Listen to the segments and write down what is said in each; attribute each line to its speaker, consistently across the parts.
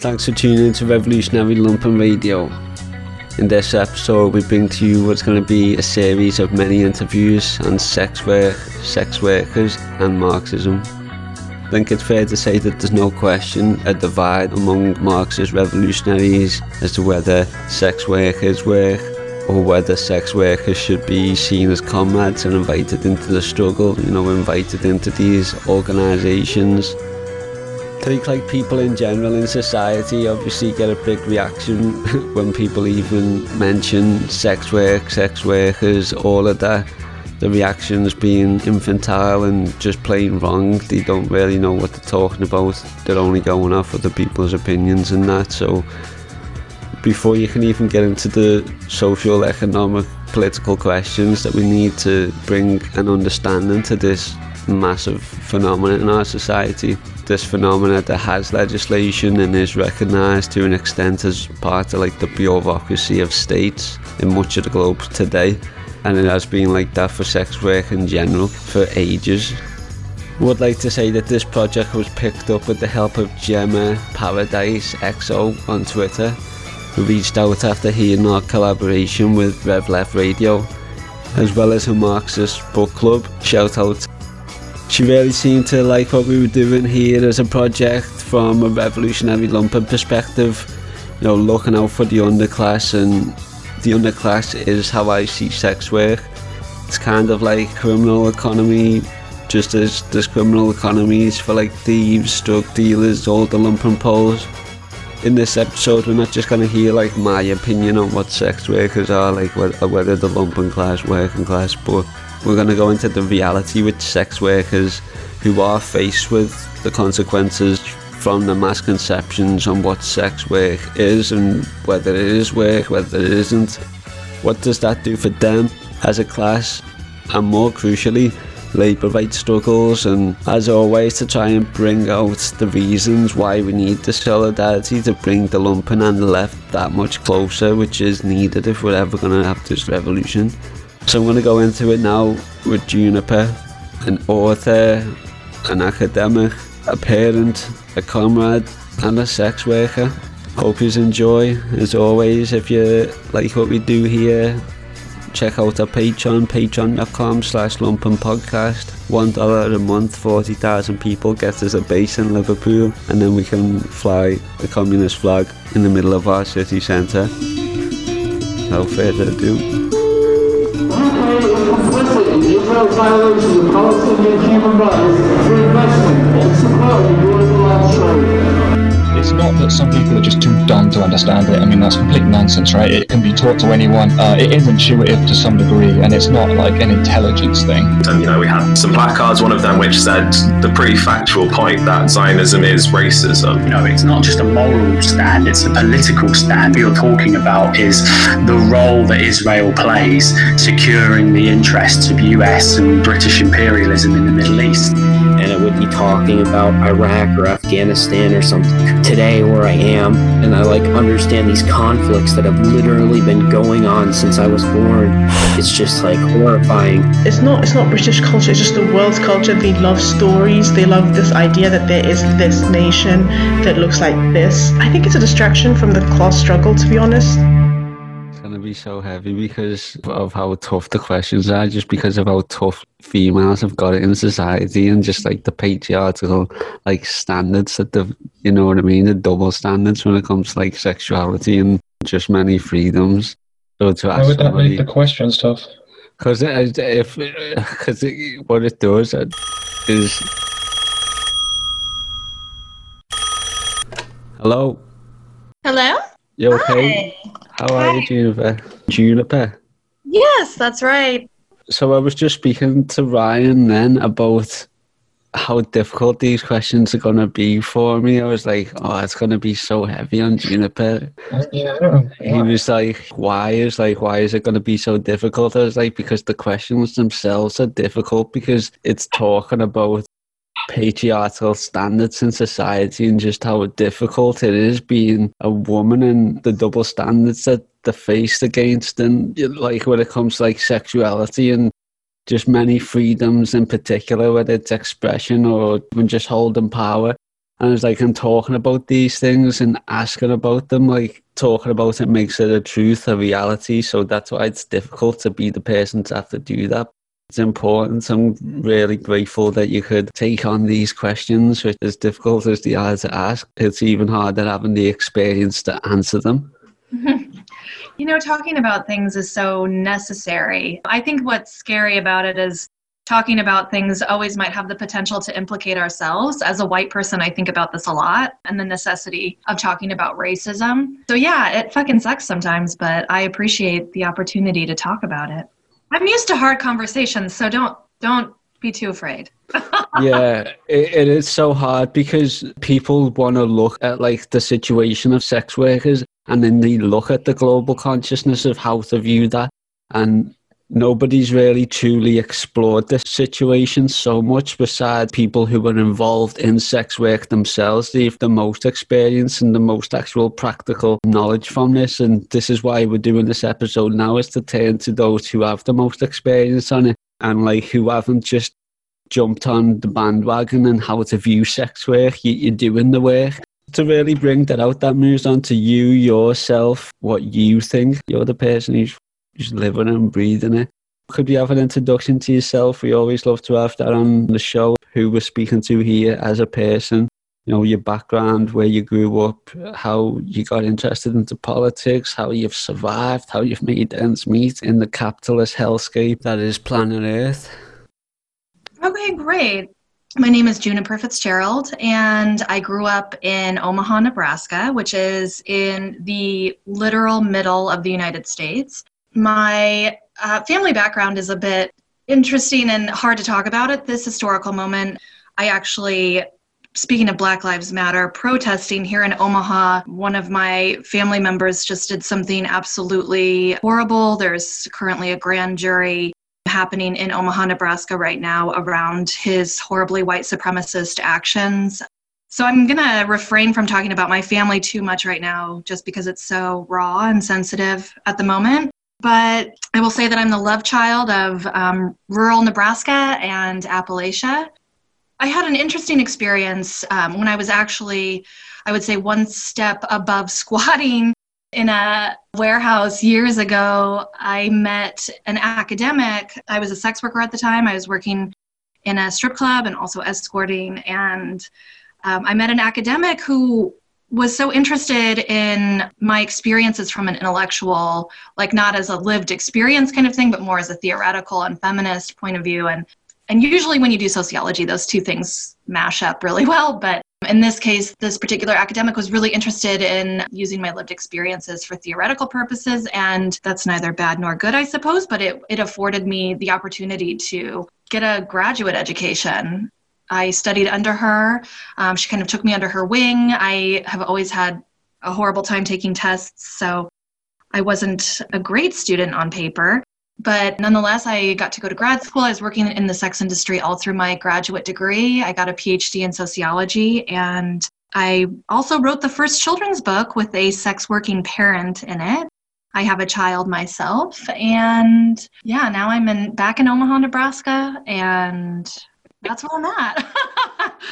Speaker 1: Thanks for tuning in to Revolutionary Lumpen Radio. In this episode, we bring to you what's going to be a series of many interviews on sex work, sex workers, and Marxism. I think it's fair to say that there's no question a divide among Marxist revolutionaries as to whether sex workers work or whether sex workers should be seen as comrades and invited into the struggle, you know, invited into these organisations I think like people in general in society obviously get a big reaction when people even mention sex work, sex workers, all of that. The reactions being infantile and just plain wrong. They don't really know what they're talking about. They're only going off other people's opinions and that. So before you can even get into the social, economic, political questions that we need to bring an understanding to this massive phenomenon in our society. This phenomenon that has legislation and is recognised to an extent as part of like the bureaucracy of states in much of the globe today. And it has been like that for sex work in general for ages. Would like to say that this project was picked up with the help of Gemma Paradise XO on Twitter, who reached out after hearing our collaboration with Rev Left Radio, as well as a Marxist book club. Shout out she really seemed to like what we were doing here as a project from a revolutionary lumpen perspective. You know, looking out for the underclass, and the underclass is how I see sex work. It's kind of like criminal economy, just as there's criminal economies for like thieves, drug dealers, all the lumpen poles. In this episode, we're not just going to hear like my opinion on what sex workers are, like whether the lumpen class, working class, but we're going to go into the reality with sex workers who are faced with the consequences from the mass conceptions on what sex work is and whether it is work, whether it isn't. What does that do for them as a class? And more crucially, labour rights struggles and as always to try and bring out the reasons why we need the solidarity to bring the lumpen and the left that much closer which is needed if we're ever going to have this revolution. So I'm going to go into it now with Juniper, an author, an academic, a parent, a comrade, and a sex worker. Hope you enjoy. As always, if you like what we do here, check out our Patreon, patreon.com slash lumpen podcast. One dollar a month, 40,000 people get us a base in Liverpool, and then we can fly the communist flag in the middle of our city centre. No further ado violation of Palestinian human rights through investment and support
Speaker 2: it's not that some people are just too dumb to understand it. I mean, that's complete nonsense, right? It can be taught to anyone. Uh, it is intuitive to some degree, and it's not like an intelligence thing.
Speaker 3: And, you know, we had some placards, one of them which said the pretty factual point that Zionism is racism.
Speaker 4: You know, it's not just a moral stand, it's a political stand. What you're talking about is the role that Israel plays securing the interests of US and British imperialism in the Middle East.
Speaker 5: And it would be talking about Iraq or Afghanistan or something today where I am and I like understand these conflicts that have literally been going on since I was born. It's just like horrifying.
Speaker 6: It's not it's not British culture, it's just the world's culture. They love stories. They love this idea that there is this nation that looks like this. I think it's a distraction from the class struggle to be honest
Speaker 1: be so heavy because of how tough the questions are, just because of how tough females have got it in society and just like the patriarchal like standards that the you know what I mean, the double standards when it comes to like sexuality and just many freedoms.
Speaker 2: So to ask Why would that make the questions tough?
Speaker 1: Because if because what it does is hello.
Speaker 7: Hello.
Speaker 1: You okay? Hi. How are Hi. you, Juniper? Juniper?
Speaker 7: Yes, that's right.
Speaker 1: So I was just speaking to Ryan then about how difficult these questions are going to be for me. I was like, oh, it's going to be so heavy on Juniper. Yeah, He was like, why is like, why is it going to be so difficult? I was like, because the questions themselves are difficult because it's talking about patriarchal standards in society and just how difficult it is being a woman and the double standards that they're faced against and like when it comes to like sexuality and just many freedoms in particular whether it's expression or even just holding power And it's like, I'm talking about these things and asking about them, like talking about it makes it a truth, a reality. So that's why it's difficult to be the person to have to do that. It's important. I'm really grateful that you could take on these questions, which as difficult as they are to ask, it's even harder having the experience to answer them.
Speaker 7: You know, talking about things is so necessary. I think what's scary about it is talking about things always might have the potential to implicate ourselves. As a white person, I think about this a lot and the necessity of talking about racism. So, yeah, it fucking sucks sometimes, but I appreciate the opportunity to talk about it. I'm used to hard conversations, so don't don't be too afraid.
Speaker 1: yeah, it, it is so hard because people want to look at like the situation of sex workers and then they look at the global consciousness of how to view that and nobody's really truly explored this situation so much besides people who were involved in sex work themselves. They've the most experience and the most actual practical knowledge from this and this is why we're doing this episode now is to turn to those who have the most experience on it and like who haven't just jumped on the bandwagon and how to view sex work. You, you're doing the work. To really bring that out, that moves on to you yourself, what you think. You're the person who's, who's living and breathing it. Could you have an introduction to yourself? We always love to have that on the show. Who we're speaking to here as a person, you know, your background, where you grew up, how you got interested into politics, how you've survived, how you've made ends meet in the capitalist hellscape that is planet Earth.
Speaker 7: Okay, great. My name is Juniper Fitzgerald, and I grew up in Omaha, Nebraska, which is in the literal middle of the United States. My uh, family background is a bit interesting and hard to talk about at this historical moment. I actually, speaking of Black Lives Matter, protesting here in Omaha, one of my family members just did something absolutely horrible. There's currently a grand jury happening in Omaha, Nebraska right now around his horribly white supremacist actions. So I'm going to refrain from talking about my family too much right now just because it's so raw and sensitive at the moment. But I will say that I'm the love child of um, rural Nebraska and Appalachia. I had an interesting experience um, when I was actually, I would say, one step above squatting in a warehouse years ago, I met an academic. I was a sex worker at the time. I was working in a strip club and also escorting. And um, I met an academic who was so interested in my experiences from an intellectual, like not as a lived experience kind of thing, but more as a theoretical and feminist point of view. And and usually when you do sociology, those two things mash up really well. But in this case, this particular academic was really interested in using my lived experiences for theoretical purposes, and that's neither bad nor good, I suppose, but it, it afforded me the opportunity to get a graduate education. I studied under her. Um, she kind of took me under her wing. I have always had a horrible time taking tests, so I wasn't a great student on paper. But nonetheless, I got to go to grad school. I was working in the sex industry all through my graduate degree. I got a PhD in sociology, and I also wrote the first children's book with a sex working parent in it. I have a child myself, and yeah, now I'm in back in Omaha, Nebraska, and that's where I'm at.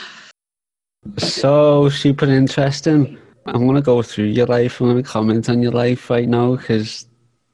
Speaker 1: so super interesting. I'm to go through your life. I'm to comment on your life right now because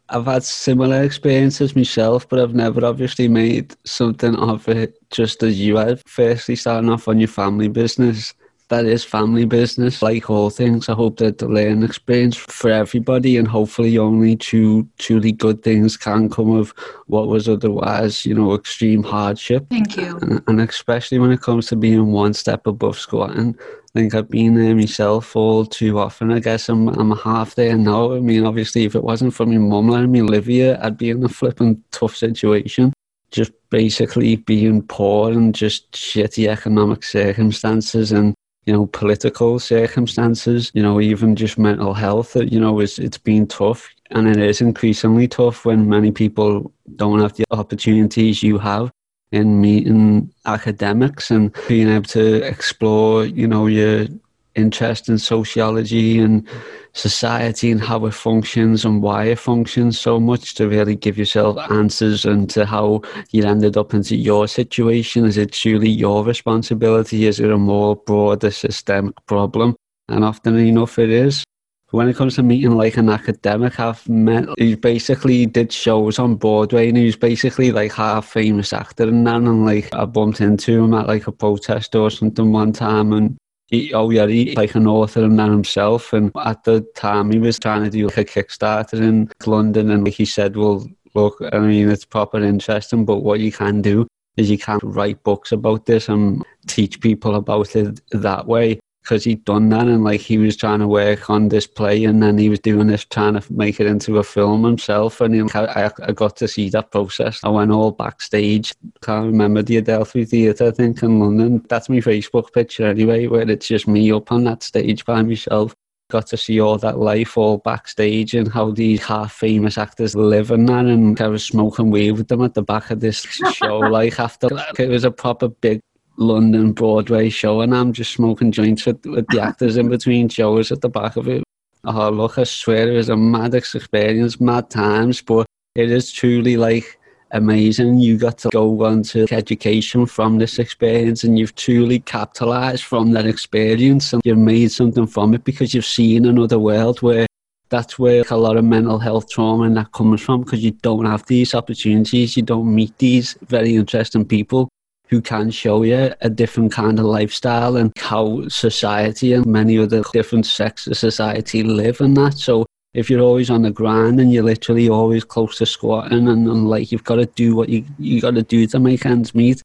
Speaker 1: I've had similar experiences myself, but I've never obviously made something of it just as you have. Firstly, starting off on your family business. That is family business. Like all things, I hope that the learning experience for everybody and hopefully only two truly good things can come of what was otherwise, you know, extreme hardship.
Speaker 7: Thank you.
Speaker 1: And, and especially when it comes to being one step above squatting I think I've been there myself all too often. I guess I'm I'm half there now. I mean, obviously, if it wasn't for my mum letting me live here, I'd be in a flipping tough situation. Just basically being poor and just shitty economic circumstances and you know political circumstances. You know, even just mental health. You know, it's it's been tough, and it is increasingly tough when many people don't have the opportunities you have in meeting academics and being able to explore, you know, your interest in sociology and society and how it functions and why it functions so much to really give yourself answers and to how you ended up into your situation? Is it truly your responsibility? Is it a more broader systemic problem? And often enough it is. When it comes to meeting like an academic, I've met he basically did shows on Broadway and was basically like half famous actor and then and like I bumped into him at like a protest or something one time and he already like an author and himself. And at the time, he was trying to do like a Kickstarter in London, and like he said, well, look, I mean, it's proper interesting, but what you can do is you can write books about this and teach people about it that way. Because he'd done that and like he was trying to work on this play and then he was doing this trying to make it into a film himself. And he, I, I got to see that process. I went all backstage. Can't remember the Adelphi Theatre I think in London. That's my Facebook picture anyway where it's just me up on that stage by myself. Got to see all that life all backstage and how these half famous actors live in that and I was smoking weed with them at the back of this show like after like, it was a proper big London Broadway show, and I'm just smoking joints with, with the actors in between shows at the back of it. Oh, look, I swear it was a mad experience, mad times, but it is truly like amazing. You got to go on to education from this experience, and you've truly capitalized from that experience, and you've made something from it because you've seen another world where that's where a lot of mental health trauma and that comes from because you don't have these opportunities, you don't meet these very interesting people who can show you a different kind of lifestyle and how society and many other different sects of society live and that. So if you're always on the ground and you're literally always close to squatting and, and like you've got to do what you you got to do to make ends meet,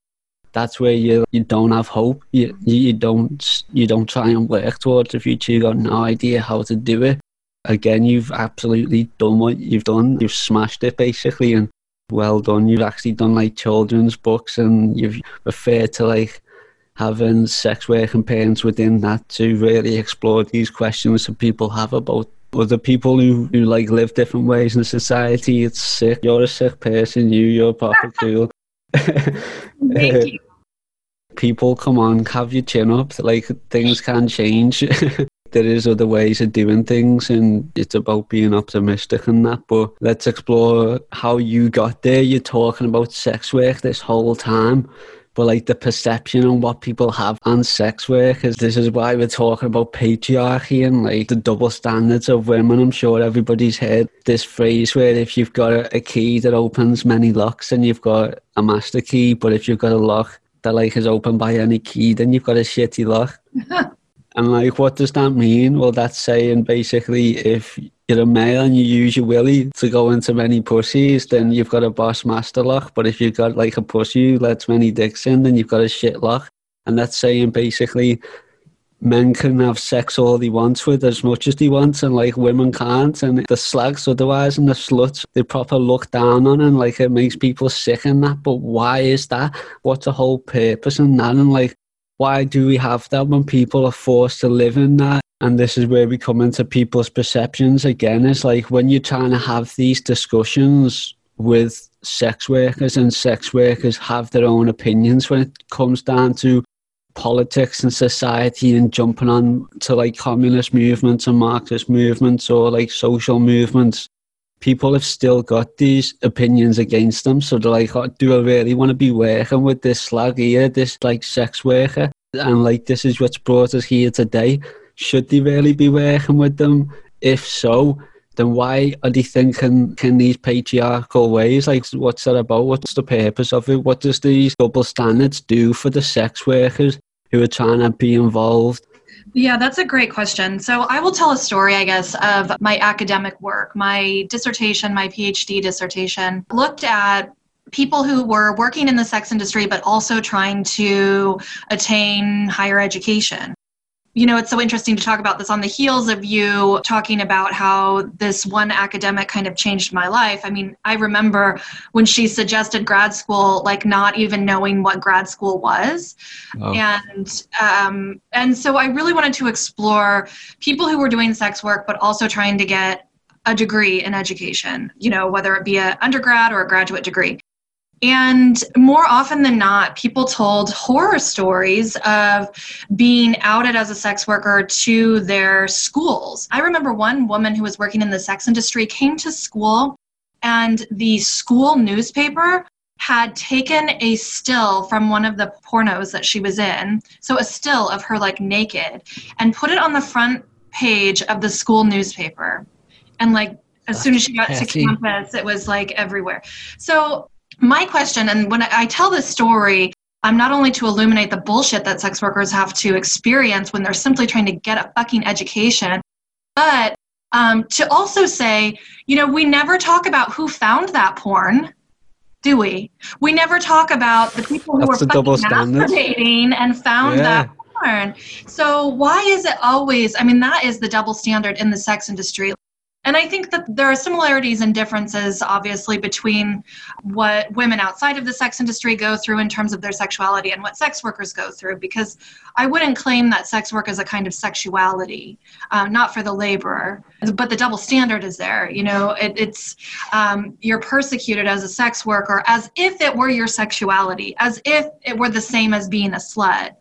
Speaker 1: that's where you you don't have hope. You you don't you don't try and work towards the future. You got no idea how to do it. Again, you've absolutely done what you've done. You've smashed it basically, and well done. You've actually done like children's books and you've referred to like having sex work and parents within that to really explore these questions that people have about other people who, who like live different ways in society. It's sick. You're a sick person. You, you're proper cool.
Speaker 7: Thank you.
Speaker 1: People, come on, have your chin up. Like things can change. there is other ways of doing things and it's about being optimistic and that but let's explore how you got there. You're talking about sex work this whole time but like the perception on what people have on sex work is this is why we're talking about patriarchy and like the double standards of women. I'm sure everybody's heard this phrase where if you've got a, key that opens many locks and you've got a master key but if you've got a lock that like is opened by any key then you've got a shitty lock And like, what does that mean? Well, that's saying basically if you're a male and you use your willy to go into many pussies, then you've got a boss master lock. But if you've got like a pussy who lets many dicks in, then you've got a shit lock. And that's saying basically men can have sex all they want with as much as they want and like women can't and the slags otherwise and the sluts they proper look down on and like it makes people sick and that but why is that what's the whole purpose in that and like why do we have that when people are forced to live in that? And this is where we come into people's perceptions again. It's like when you're trying to have these discussions with sex workers, and sex workers have their own opinions when it comes down to politics and society and jumping on to like communist movements and Marxist movements or like social movements. People have still got these opinions against them. So they're like, oh, do I really want to be working with this slag here, this like sex worker? and like this is what's brought us here today. Should they really be working with them? If so, then why are they thinking in these patriarchal ways? Like, what's that about? What's the purpose of it? What does these double standards do for the sex workers who are trying to be involved?
Speaker 7: Yeah, that's a great question. So, I will tell a story, I guess, of my academic work. My dissertation, my PhD dissertation, looked at people who were working in the sex industry but also trying to attain higher education. You know, it's so interesting to talk about this on the heels of you talking about how this one academic kind of changed my life. I mean, I remember when she suggested grad school, like not even knowing what grad school was, oh. and um, and so I really wanted to explore people who were doing sex work, but also trying to get a degree in education. You know, whether it be an undergrad or a graduate degree And more often than not, people told horror stories of being outed as a sex worker to their schools. I remember one woman who was working in the sex industry came to school, and the school newspaper had taken a still from one of the pornos that she was in, so a still of her like naked, and put it on the front page of the school newspaper. And like as soon as she got to campus, it was like everywhere. So my question, and when I tell this story, I'm not only to illuminate the bullshit that sex workers have to experience when they're simply trying to get a fucking education, but um, to also say, you know, we never talk about who found that porn, do we? We never talk about the people who
Speaker 1: That's
Speaker 7: were fucking masturbating and found
Speaker 1: Yeah.
Speaker 7: that porn. So why is it always? I mean, that is the double standard in the sex industry. And I think that there are similarities and differences, obviously, between what women outside of the sex industry go through in terms of their sexuality and what sex workers go through. Because I wouldn't claim that sex work is a kind of sexuality, uh, not for the laborer, but the double standard is there. You know, it, it's um, you're persecuted as a sex worker as if it were your sexuality, as if it were the same as being a slut.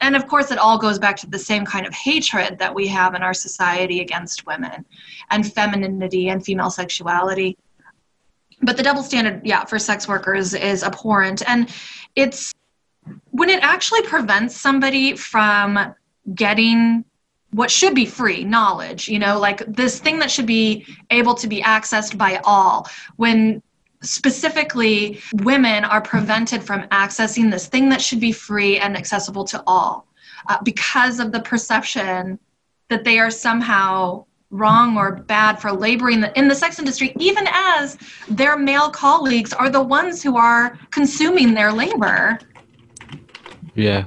Speaker 7: And of course, it all goes back to the same kind of hatred that we have in our society against women and femininity and female sexuality. But the double standard, yeah, for sex workers is abhorrent. And it's when it actually prevents somebody from getting what should be free knowledge, you know, like this thing that should be able to be accessed by all, when specifically women are prevented from accessing this thing that should be free and accessible to all uh, because of the perception that they are somehow wrong or bad for laboring the, in the sex industry, even as their male colleagues are the ones who are consuming their labor.
Speaker 1: Yeah.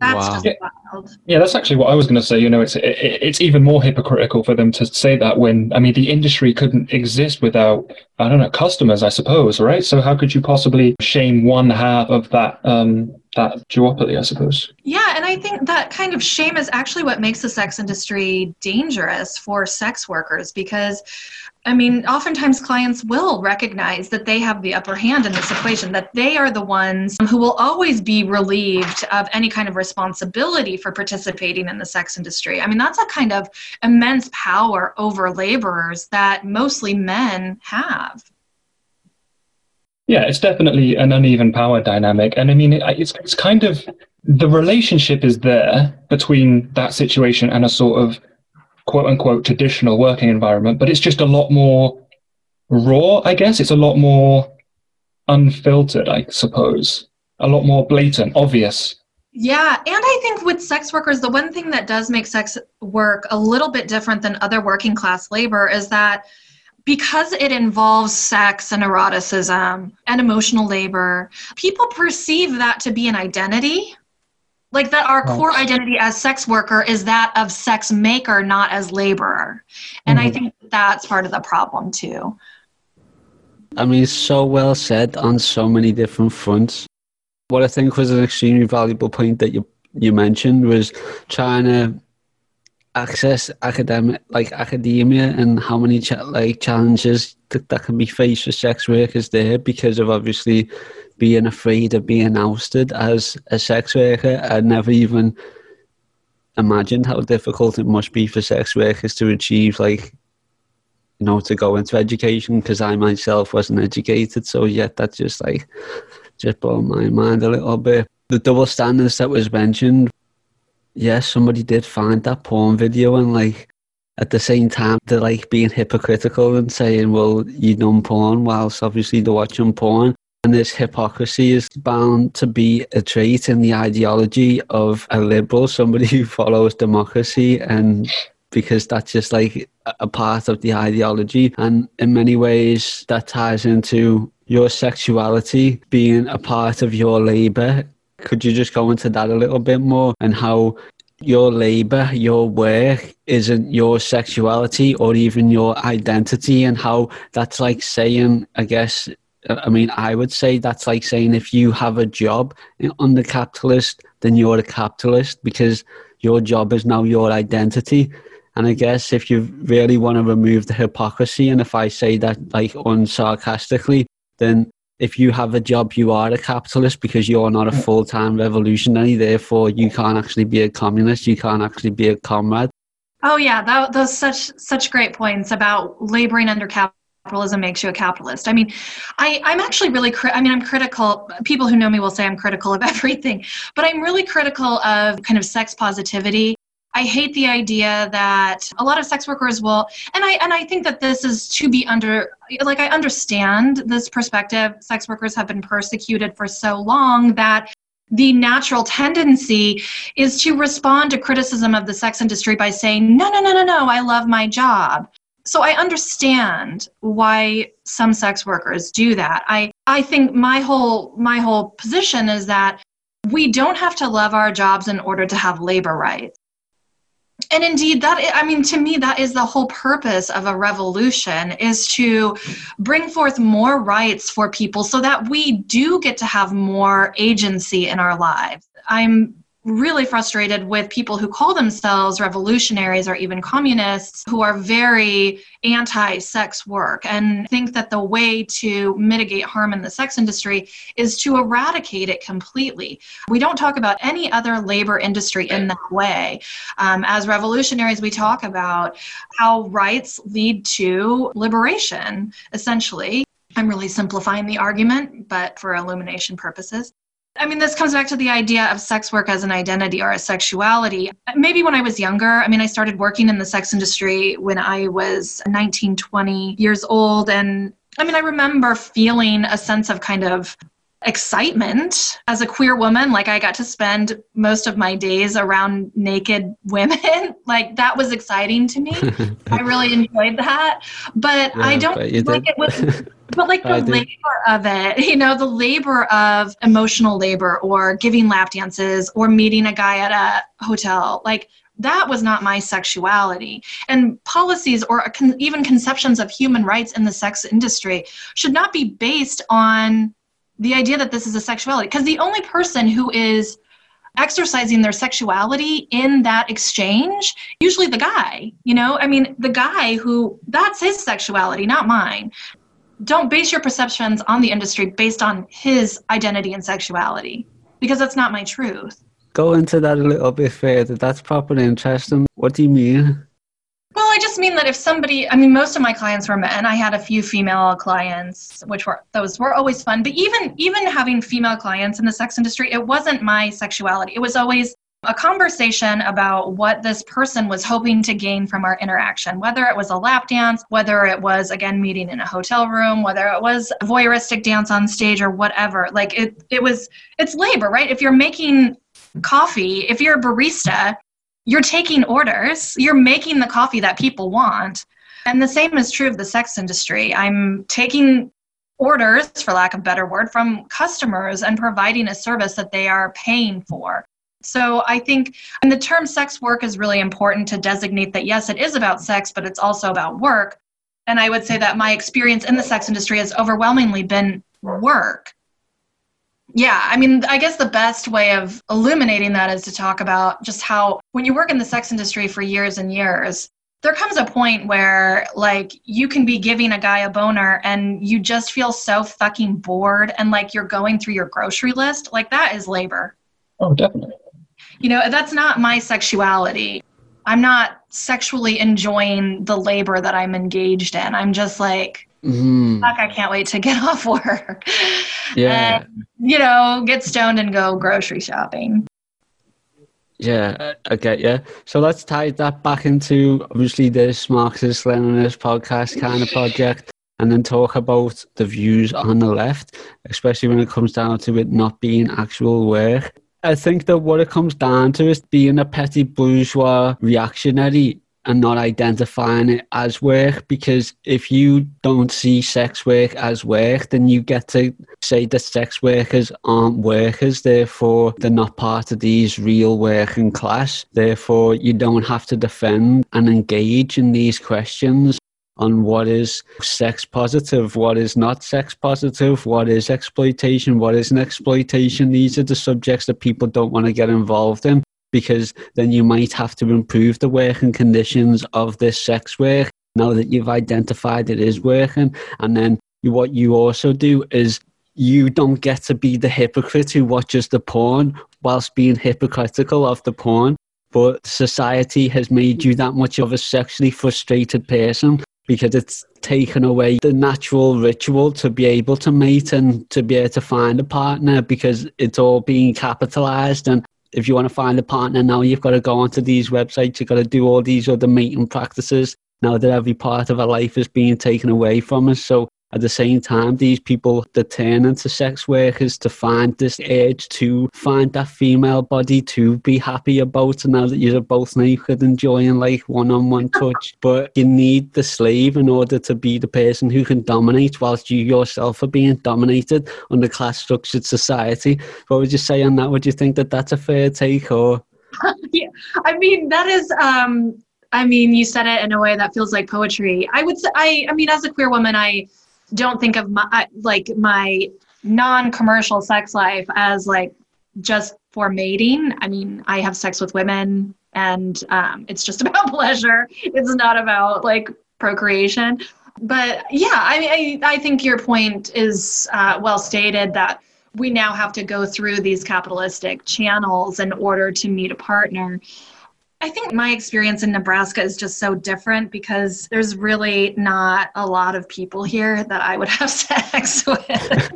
Speaker 7: That's
Speaker 1: Wow.
Speaker 7: just wild.
Speaker 2: Yeah, that's actually what I was going to say. You know, it's it, it's even more hypocritical for them to say that when I mean the industry couldn't exist without I don't know customers, I suppose, right? So how could you possibly shame one half of that um that duopoly? I suppose.
Speaker 7: Yeah, and I think that kind of shame is actually what makes the sex industry dangerous for sex workers because, I mean, oftentimes clients will recognize that they have the upper hand in this equation, that they are the ones who will always be relieved of any kind of responsibility for participating in the sex industry. I mean, that's a kind of immense power over laborers that mostly men have.
Speaker 2: Yeah, it's definitely an uneven power dynamic, and I mean, it's it's kind of the relationship is there between that situation and a sort of quote unquote traditional working environment, but it's just a lot more raw. I guess it's a lot more unfiltered. I suppose a lot more blatant, obvious.
Speaker 7: Yeah, and I think with sex workers, the one thing that does make sex work a little bit different than other working class labor is that because it involves sex and eroticism and emotional labor, people perceive that to be an identity. Like that our core identity as sex worker is that of sex maker, not as laborer. And I
Speaker 2: Mhm.
Speaker 7: think that's part of the problem too.
Speaker 1: I mean, so well said on so many different fronts. What I think was an extremely valuable point that you you mentioned was trying to access academic like academia and how many cha- like challenges that, that can be faced with sex workers there because of obviously being afraid of being ousted as a sex worker. I never even imagined how difficult it must be for sex workers to achieve like you know, to go into education because I myself wasn't educated. So yet that just like just blew my mind a little bit. The double standards that was mentioned, yes, somebody did find that porn video and like at the same time they're like being hypocritical and saying, Well, you done porn whilst obviously they're watching porn. And this hypocrisy is bound to be a trait in the ideology of a liberal, somebody who follows democracy and because that's just like a- part of the ideology. And in many ways, that ties into your sexuality being a part of your labor. Could you just go into that a little bit more and how your labor, your work isn't your sexuality or even your identity, and how that's like saying, I guess, I mean, I would say that's like saying if you have a job in- under capitalist, then you're a capitalist because your job is now your identity. And I guess if you really want to remove the hypocrisy, and if I say that like unsarcastically, then if you have a job, you are a capitalist because you're not a mm. full time revolutionary. Therefore, you can't actually be a communist. You can't actually be a comrade.
Speaker 7: Oh yeah, that, those such such great points about laboring under capitalism makes you a capitalist. I mean, I I'm actually really I mean I'm critical. People who know me will say I'm critical of everything, but I'm really critical of kind of sex positivity I hate the idea that a lot of sex workers will and I and I think that this is to be under like I understand this perspective sex workers have been persecuted for so long that the natural tendency is to respond to criticism of the sex industry by saying no no no no no I love my job. So I understand why some sex workers do that. I I think my whole my whole position is that we don't have to love our jobs in order to have labor rights and indeed that i mean to me that is the whole purpose of a revolution is to bring forth more rights for people so that we do get to have more agency in our lives i'm really frustrated with people who call themselves revolutionaries or even communists who are very anti sex work and think that the way to mitigate harm in the sex industry is to eradicate it completely. We don't talk about any other labor industry in that way. Um, as revolutionaries, we talk about how rights lead to liberation, essentially. I'm really simplifying the argument, but for illumination purposes. I mean, this comes back to the idea of sex work as an identity or a sexuality. Maybe when I was younger, I mean, I started working in the sex industry when I was 19, 20 years old. And I mean, I remember feeling a sense of kind of excitement. As a queer woman like i got to spend most of my days around naked women. Like that was exciting to me. I really enjoyed that. But yeah, i don't like it was but like the labor of it you know the labor of emotional labor or giving lap dances or meeting a guy at a hotel like that was not my sexuality. And policies or con- even conceptions of human rights in the sex industry should not be based on the idea that this is a sexuality. Because the only person who is exercising their sexuality in that exchange usually the guy you know? I mean the guy who that's his sexuality not mine don't base your perceptions on the industry based on his identity and sexuality because that's not my truth
Speaker 1: go into that a little bit further that's properly interesting what do you mean
Speaker 7: well, I just mean that if somebody, I mean, most of my clients were men. I had a few female clients, which were those were always fun. But even even having female clients in the sex industry, it wasn't my sexuality. It was always a conversation about what this person was hoping to gain from our interaction, whether it was a lap dance, whether it was again meeting in a hotel room, whether it was a voyeuristic dance on stage or whatever. Like it it was it's labor, right? If you're making coffee, if you're a barista, you're taking orders, you're making the coffee that people want. And the same is true of the sex industry. I'm taking orders, for lack of a better word, from customers and providing a service that they are paying for. So I think, and the term sex work is really important to designate that yes, it is about sex, but it's also about work. And I would say that my experience in the sex industry has overwhelmingly been work yeah, I mean, I guess the best way of illuminating that is to talk about just how when you work in the sex industry for years and years, there comes a point where like you can be giving a guy a boner and you just feel so fucking bored and like you're going through your grocery list. Like that is labor.
Speaker 2: Oh, definitely.
Speaker 7: You know, that's not my sexuality. I'm not sexually enjoying the labor that I'm engaged in. I'm just like, Mm. Fuck, I can't wait to get off work.
Speaker 1: Yeah.
Speaker 7: And, you know, get stoned and go grocery shopping.
Speaker 1: Yeah, I get you. So let's tie that back into obviously this Marxist Leninist podcast kind of project and then talk about the views on the left, especially when it comes down to it not being actual work. I think that what it comes down to is being a petty bourgeois reactionary and not identifying it as work because if you don't see sex work as work then you get to say that sex workers aren't workers therefore they're not part of these real working class. Therefore you don't have to defend and engage in these questions on what is sex positive, what is not sex positive, what is exploitation, what isn't exploitation. These are the subjects that people don't want to get involved in because then you might have to improve the working conditions of this sex work now that you've identified it is working. And then what you also do is you don't get to be the hypocrite who watches the porn whilst being hypocritical of the porn. But society has made you that much of a sexually frustrated person because it's taken away the natural ritual to be able to mate and to be able to find a partner because it's all being capitalized. And if you want to find a partner now you've got to go onto these websites. You've got to do all these other mating practices now that every part of our life is being taken away from us. So at the same time, these people that turn into sex workers to find this urge to find that female body to be happy about. And now that you're both naked, enjoying like one on one touch, but you need the slave in order to be the person who can dominate, whilst you yourself are being dominated under class structured society. What would you say on that? Would you think that that's a fair take or?
Speaker 7: yeah, I mean that is um I mean, you said it in a way that feels like poetry. I would say, I, I mean, as a queer woman, I don't think of my like my non-commercial sex life as like just for mating. I mean, I have sex with women, and um, it's just about pleasure. It's not about like procreation. But yeah, I I, I think your point is uh, well stated that we now have to go through these capitalistic channels in order to meet a partner. I think my experience in Nebraska is just so different because there's really not a lot of people here that I would have sex with.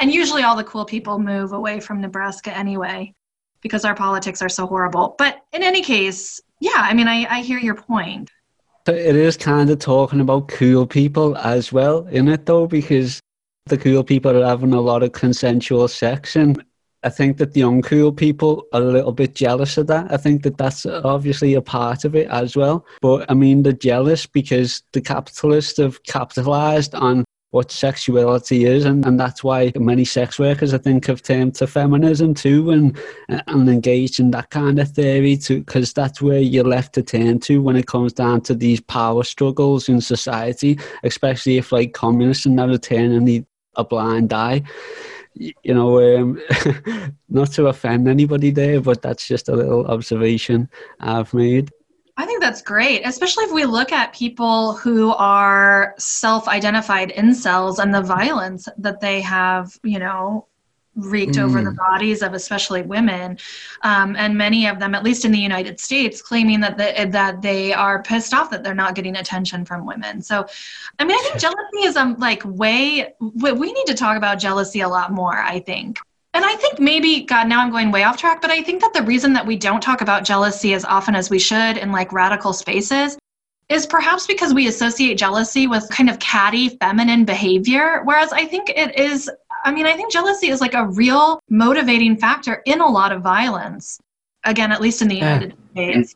Speaker 7: and usually all the cool people move away from Nebraska anyway because our politics are so horrible. But in any case, yeah, I mean, I, I hear your point.
Speaker 1: It is kind of talking about cool people as well, in it though, because the cool people are having a lot of consensual sex and I think that the uncool people are a little bit jealous of that. I think that that's obviously a part of it as well. But I mean, they're jealous because the capitalists have capitalized on what sexuality is, and, and that's why many sex workers, I think, have turned to feminism too and and engaged in that kind of theory too, because that's where you're left to turn to when it comes down to these power struggles in society, especially if like communists are never turning a blind eye you know, um, not to offend anybody there, but that's just a little observation I've made.
Speaker 7: I think that's great, especially if we look at people who are self identified incels and the violence that they have, you know, wreaked mm. over the mm. bodies of especially women, um, and many of them, at least in the United States, claiming that the, that they are pissed off that they're not getting attention from women. So, I mean, I think jealousy is um like way we need to talk about jealousy a lot more. I think. And I think maybe, God, now I'm going way off track, but I think that the reason that we don't talk about jealousy as often as we should in like radical spaces is perhaps because we associate jealousy with kind of catty feminine behavior, whereas I think it is I mean, I think jealousy is like a real motivating factor in a lot of violence. Again, at least in the United yeah. States.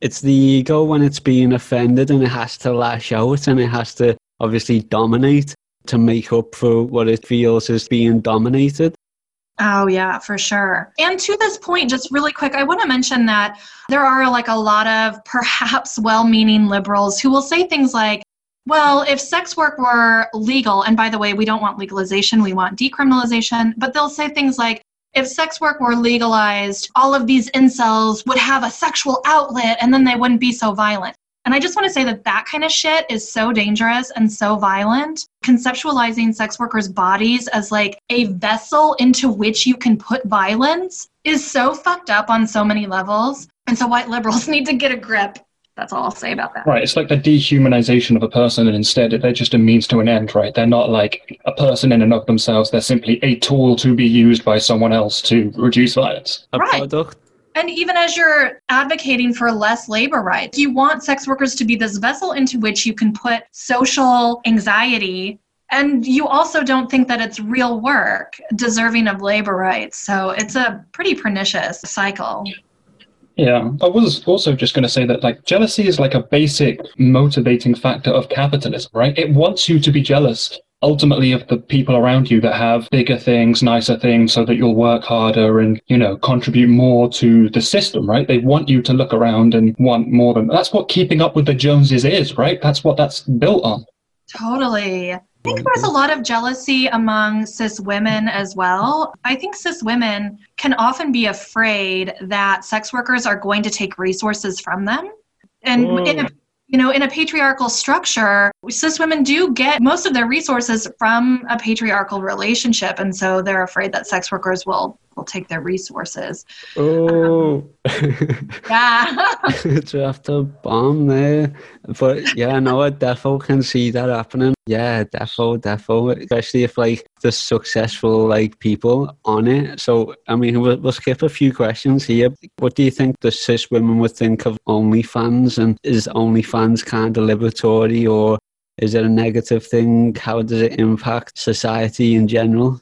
Speaker 1: It's the ego when it's being offended and it has to lash out and it has to obviously dominate to make up for what it feels is being dominated.
Speaker 7: Oh, yeah, for sure. And to this point, just really quick, I want to mention that there are like a lot of perhaps well meaning liberals who will say things like, well, if sex work were legal, and by the way, we don't want legalization, we want decriminalization, but they'll say things like, if sex work were legalized, all of these incels would have a sexual outlet and then they wouldn't be so violent. And I just want to say that that kind of shit is so dangerous and so violent. Conceptualizing sex workers' bodies as like a vessel into which you can put violence is so fucked up on so many levels. And so white liberals need to get a grip that's all I'll say about that.
Speaker 2: Right. It's like the dehumanization of a person, and instead they're just a means to an end, right? They're not like a person in and of themselves. They're simply a tool to be used by someone else to reduce violence.
Speaker 1: A right. product.
Speaker 7: And even as you're advocating for less labor rights, you want sex workers to be this vessel into which you can put social anxiety. And you also don't think that it's real work deserving of labor rights. So it's a pretty pernicious cycle.
Speaker 2: Yeah, I was also just going to say that like jealousy is like a basic motivating factor of capitalism, right? It wants you to be jealous ultimately of the people around you that have bigger things, nicer things so that you'll work harder and, you know, contribute more to the system, right? They want you to look around and want more than that's what keeping up with the Joneses is, right? That's what that's built on.
Speaker 7: Totally. I think there's a lot of jealousy among cis women as well. I think cis women can often be afraid that sex workers are going to take resources from them. And in a, mm. you know, in a patriarchal structure, cis women do get most of their resources from a patriarchal relationship and so they're afraid that sex workers will will take their resources.
Speaker 1: Oh.
Speaker 7: Um, yeah.
Speaker 1: Dropped a bomb there. But yeah no i definitely can see that happening. Yeah definitely definitely. Especially if like the successful like people on it. So i mean we'll, we'll skip a few questions here. What do you think the cis women would think of onlyfans and is onlyfans kind of liberatory or is it a negative thing? How does it impact society in general?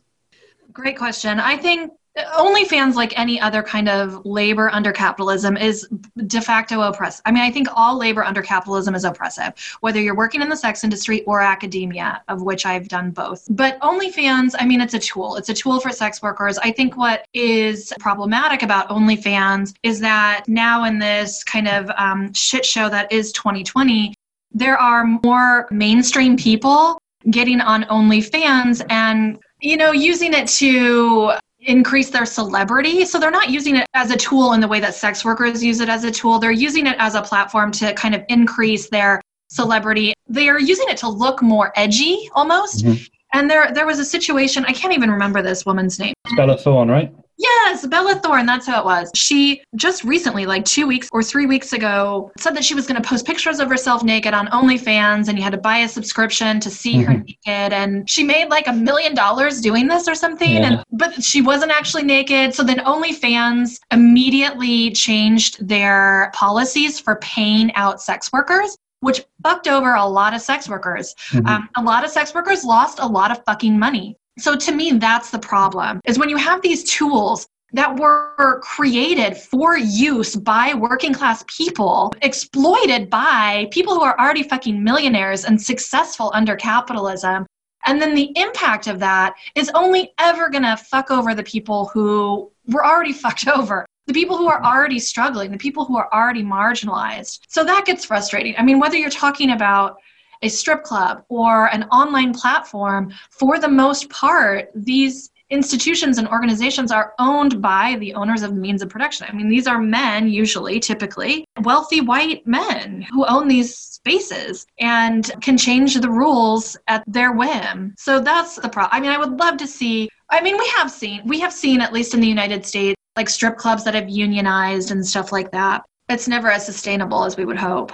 Speaker 7: Great question. I think OnlyFans, like any other kind of labor under capitalism, is de facto oppressive. I mean, I think all labor under capitalism is oppressive, whether you're working in the sex industry or academia, of which I've done both. But OnlyFans, I mean, it's a tool. It's a tool for sex workers. I think what is problematic about OnlyFans is that now in this kind of um, shit show that is 2020, there are more mainstream people getting on OnlyFans and, you know, using it to increase their celebrity. So they're not using it as a tool in the way that sex workers use it as a tool. They're using it as a platform to kind of increase their celebrity. They are using it to look more edgy almost. Mm-hmm. And there there was a situation, I can't even remember this woman's name.
Speaker 2: Bella Thorne, right?
Speaker 7: Yes, Bella Thorne, that's how it was. She just recently, like two weeks or three weeks ago, said that she was going to post pictures of herself naked on OnlyFans and you had to buy a subscription to see mm-hmm. her naked. And she made like a million dollars doing this or something. Yeah. And, but she wasn't actually naked. So then OnlyFans immediately changed their policies for paying out sex workers which fucked over a lot of sex workers. Mm-hmm. Um, a lot of sex workers lost a lot of fucking money. So to me, that's the problem is when you have these tools that were created for use by working class people, exploited by people who are already fucking millionaires and successful under capitalism. And then the impact of that is only ever going to fuck over the people who were already fucked over. The people who are mm-hmm. already struggling, the people who are already marginalized. So that gets frustrating. I mean, whether you're talking about a strip club or an online platform, for the most part, these institutions and organizations are owned by the owners of the means of production. I mean, these are men, usually, typically, wealthy white men who own these spaces and can change the rules at their whim. So that's the problem. I mean, I would love to see. I mean, we have seen, we have seen, at least in the United States, like strip clubs that have unionized and stuff like that. It's never as sustainable as we would hope.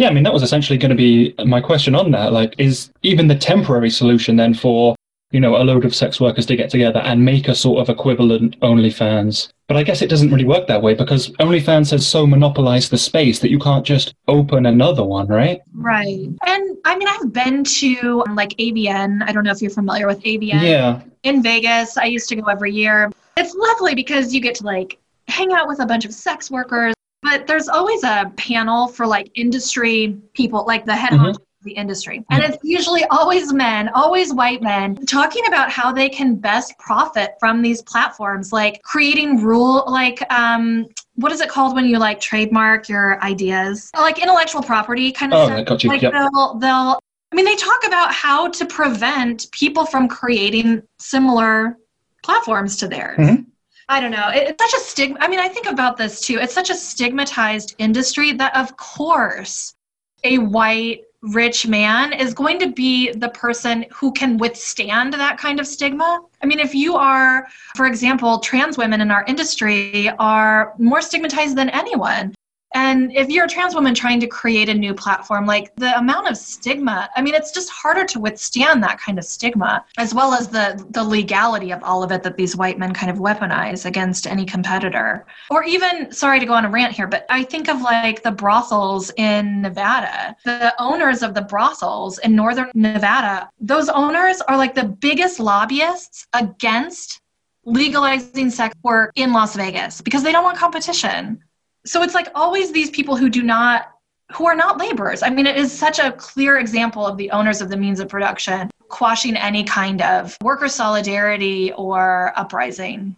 Speaker 2: Yeah, I mean, that was essentially going to be my question on that. Like, is even the temporary solution then for, you know, a load of sex workers to get together and make a sort of equivalent OnlyFans? But I guess it doesn't really work that way because OnlyFans has so monopolized the space that you can't just open another one, right?
Speaker 7: Right. And I mean, I've been to um, like AVN. I don't know if you're familiar with AVN.
Speaker 2: Yeah.
Speaker 7: In Vegas, I used to go every year. It's lovely because you get to like hang out with a bunch of sex workers but there's always a panel for like industry people, like the head mm-hmm. of the industry. And it's usually always men, always white men, talking about how they can best profit from these platforms, like creating rule, like, um, what is it called when you like trademark your ideas? Like intellectual property kind of
Speaker 2: oh,
Speaker 7: stuff.
Speaker 2: Got you.
Speaker 7: Like
Speaker 2: yep.
Speaker 7: they'll, they'll, I mean, they talk about how to prevent people from creating similar platforms to theirs. Mm-hmm. I don't know. It's such a stigma. I mean, I think about this too. It's such a stigmatized industry that, of course, a white rich man is going to be the person who can withstand that kind of stigma. I mean, if you are, for example, trans women in our industry are more stigmatized than anyone. And if you're a trans woman trying to create a new platform, like the amount of stigma, I mean, it's just harder to withstand that kind of stigma, as well as the, the legality of all of it that these white men kind of weaponize against any competitor. Or even, sorry to go on a rant here, but I think of like the brothels in Nevada. The owners of the brothels in northern Nevada, those owners are like the biggest lobbyists against legalizing sex work in Las Vegas because they don't want competition so it's like always these people who do not who are not laborers. I mean, it is such a clear example of the owners of the means of production quashing any kind of worker solidarity or uprising.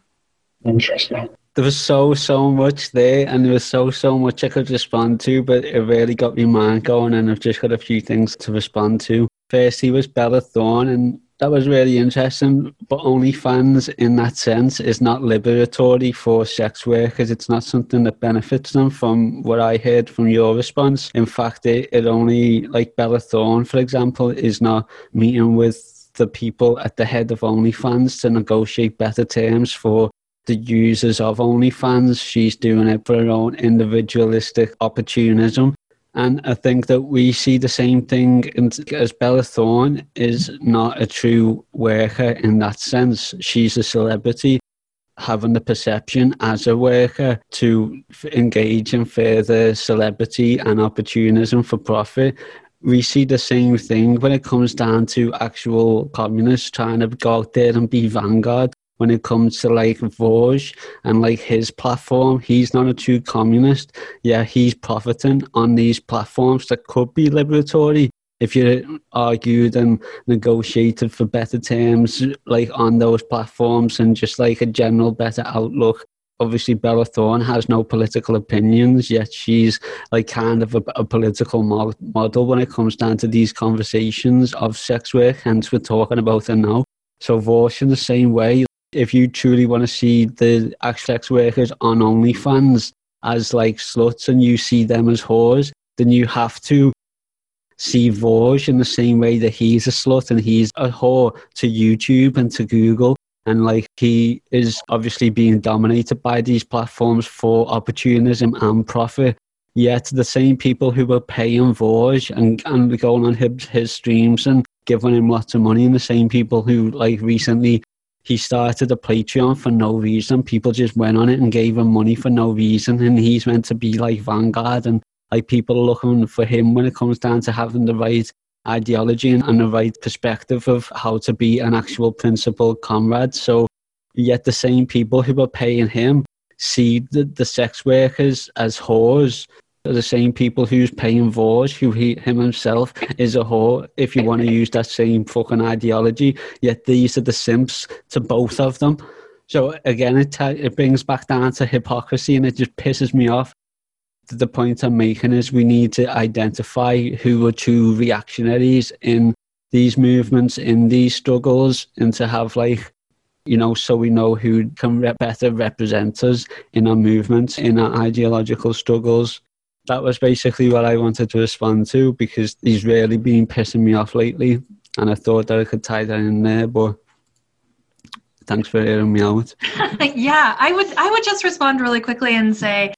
Speaker 2: Interesting.
Speaker 1: There was so, so much there, and there was so, so much I could respond to, but it really got me mind going, and I've just got a few things to respond to. First, he was Bella Thorne, and that was really interesting. But OnlyFans, in that sense, is not liberatory for sex workers. It's not something that benefits them. From what I heard from your response, in fact, it, it only like Bella Thorne, for example, is not meeting with the people at the head of OnlyFans to negotiate better terms for the users of OnlyFans. She's doing it for her own individualistic opportunism. And I think that we see the same thing as Bella Thorne is not a true worker in that sense. She's a celebrity having the perception as a worker to engage in further celebrity and opportunism for profit. We see the same thing when it comes down to actual communists trying to go out there and be vanguard when it comes to like Vaush and like his platform. He's not a true communist. Yeah, he's profiting on these platforms that could be liberatory if you argued and negotiated for better terms like on those platforms and just like a general better outlook obviously Bella Thorne has no political opinions, yet she's like kind of a, a political mo- model when it comes down to these conversations of sex work. Hence, we're talking about her now. So, Vaush in the same way, if you truly want to see the sex workers on OnlyFans as like sluts and you see them as whores, then you have to see Vaush in the same way that he's a slut and he's a whore to YouTube and to Google. And like he is obviously being dominated by these platforms for opportunism and profit. Yet the same people who were paying Vaush and, and going on his, his streams and giving him lots of money and the same people who like recently he started a Patreon for no reason. People just went on it and gave him money for no reason. And he's meant to be like Vanguard and like people looking for him when it comes down to having the right ideology and, and the right perspective of how to be an actual principled comrade. So yet the same people who are paying him see the, the sex workers as whores are the same people who's paying Vaush, who he him himself is a whore, if you want to use that same fucking ideology. Yet these are the simps to both of them. So again, it, t- it brings back down to hypocrisy and it just pisses me off. The point I'm making is we need to identify who are true reactionaries in these movements, in these struggles, and to have like you know, so we know who can re- better represent us in our movements, in our ideological struggles that was basically what I wanted to respond to because he's really been pissing me off lately, and I thought that I could tie that in there, but thanks for hearing me out.
Speaker 7: yeah, I would I would just respond really quickly and say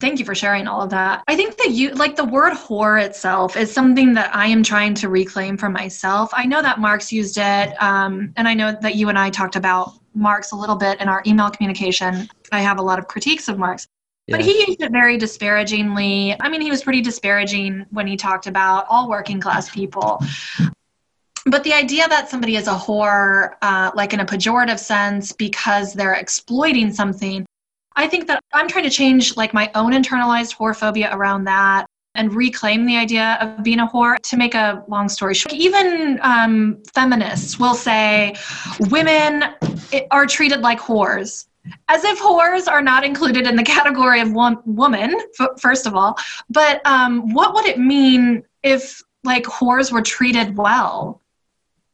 Speaker 7: thank you for sharing all of that. I think that you like the word whore itself is something that I am trying to reclaim for myself. I know that Marx used it, um, and I know that you and I talked about Marx a little bit in our email communication. I have a lot of critiques of Marx. But he used it very disparagingly. I mean, he was pretty disparaging when he talked about all working class people. But the idea that somebody is a whore, uh, like in a pejorative sense, because they're exploiting something, I think that I'm trying to change like my own internalized whorephobia around that and reclaim the idea of being a whore. To make a long story short, even um, feminists will say women are treated like whores as if whores are not included in the category of one woman first of all. But um, what would it mean if like whores were treated well?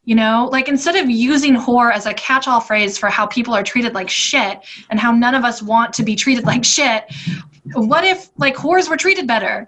Speaker 7: You know like instead of using whore as a catch-all phrase for how people are treated like shit and how none of us want to be treated like shit what if like whores were treated better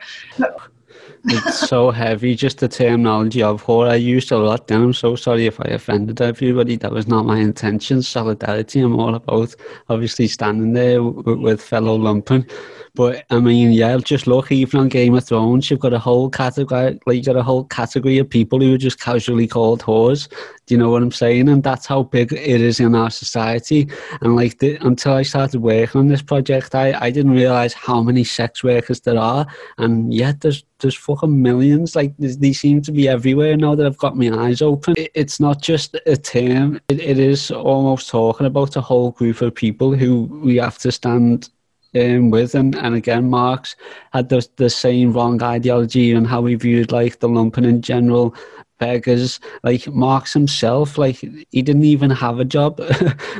Speaker 1: it's so heavy, just the terminology of whore I used a lot. And I'm so sorry if I offended everybody. That was not my intention. Solidarity, I'm all about obviously standing there with, with fellow lumpen. But I mean, yeah, just look, even on Game of Thrones, you've got a whole category, like you got a whole category of people who are just casually called whores. Do you know what I'm saying? And that's how big it is in our society. And like the, until I started working on this project, I, I didn't realize how many sex workers there are. And yet there's there's fucking millions. Like they seem to be everywhere now that I've got my eyes open. It, it's not just a term. It, it is almost talking about a whole group of people who we have to stand um, with and, and again Marx had the, the same wrong ideology and how he viewed like the lumpen in general beggars. Like Marx himself like he didn't even have a job.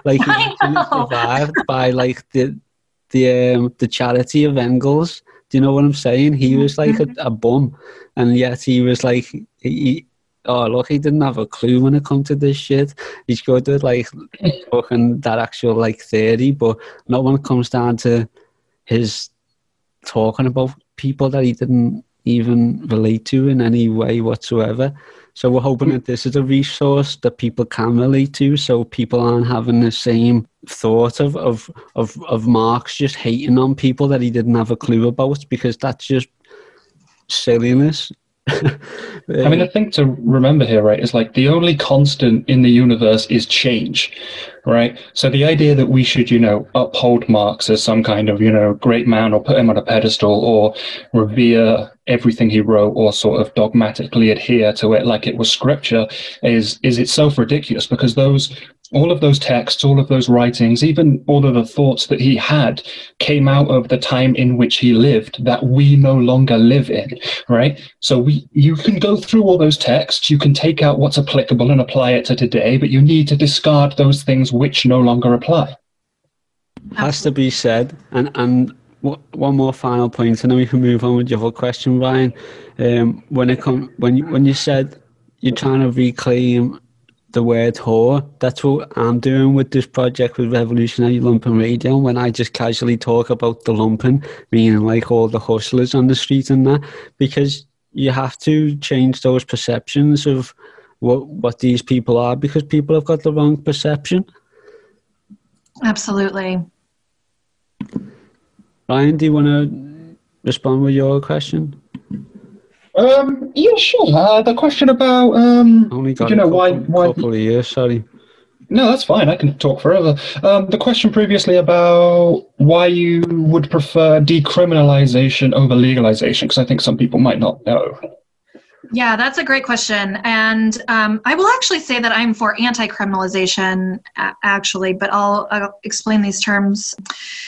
Speaker 1: Like he survived by like the the um, the charity of Engels. Do you know what I'm saying? He was like a, mm-hmm. a bum. And yet he was like he oh look, he didn't have a clue when it come to this shit. He's good at like talking that actual like theory, but not when it comes down to his talking about people that he didn't even relate to in any way whatsoever. So we're hoping that this is a resource that people can relate to, so people aren't having the same thought of of of, of Marx just hating on people that he didn't have a clue about, because that's just silliness.
Speaker 2: I mean, the thing to remember here, right, is like the only constant in the universe is change, right? So the idea that we should, you know, uphold Marx as some kind of, you know, great man or put him on a pedestal or revere everything he wrote or sort of dogmatically adhere to it like it was scripture is is itself ridiculous because those all of those texts, all of those writings, even all of the thoughts that he had came out of the time in which he lived that we no longer live in, right? So we, you can go through all those texts, you can take out what's applicable and apply it to today, but you need to discard those things which no longer apply.
Speaker 1: Has to be said, and and one more final point, and then we can move on with your whole question, Ryan. Um, when it come when you, when you said you're trying to reclaim the word whore. That's what I'm doing with this project with Revolutionary Lumpen Radio. When I just casually talk about the lumpen, meaning like all the hustlers on the street and that, because you have to change those perceptions of what what these people are, because people have got the wrong perception.
Speaker 7: Absolutely.
Speaker 1: Ryan, do you want to respond with your question?
Speaker 2: Um, yeah, sure. Uh, the question about um,
Speaker 1: Only got
Speaker 2: you know
Speaker 1: couple,
Speaker 2: why why
Speaker 1: couple of years. Sorry.
Speaker 2: No, that's fine. I can talk forever. Um, the question previously about why you would prefer decriminalization over legalization, because I think some people might not know.
Speaker 7: Yeah, that's a great question. And um, I will actually say that I'm for anti criminalization, actually, but I'll, I'll, explain these terms.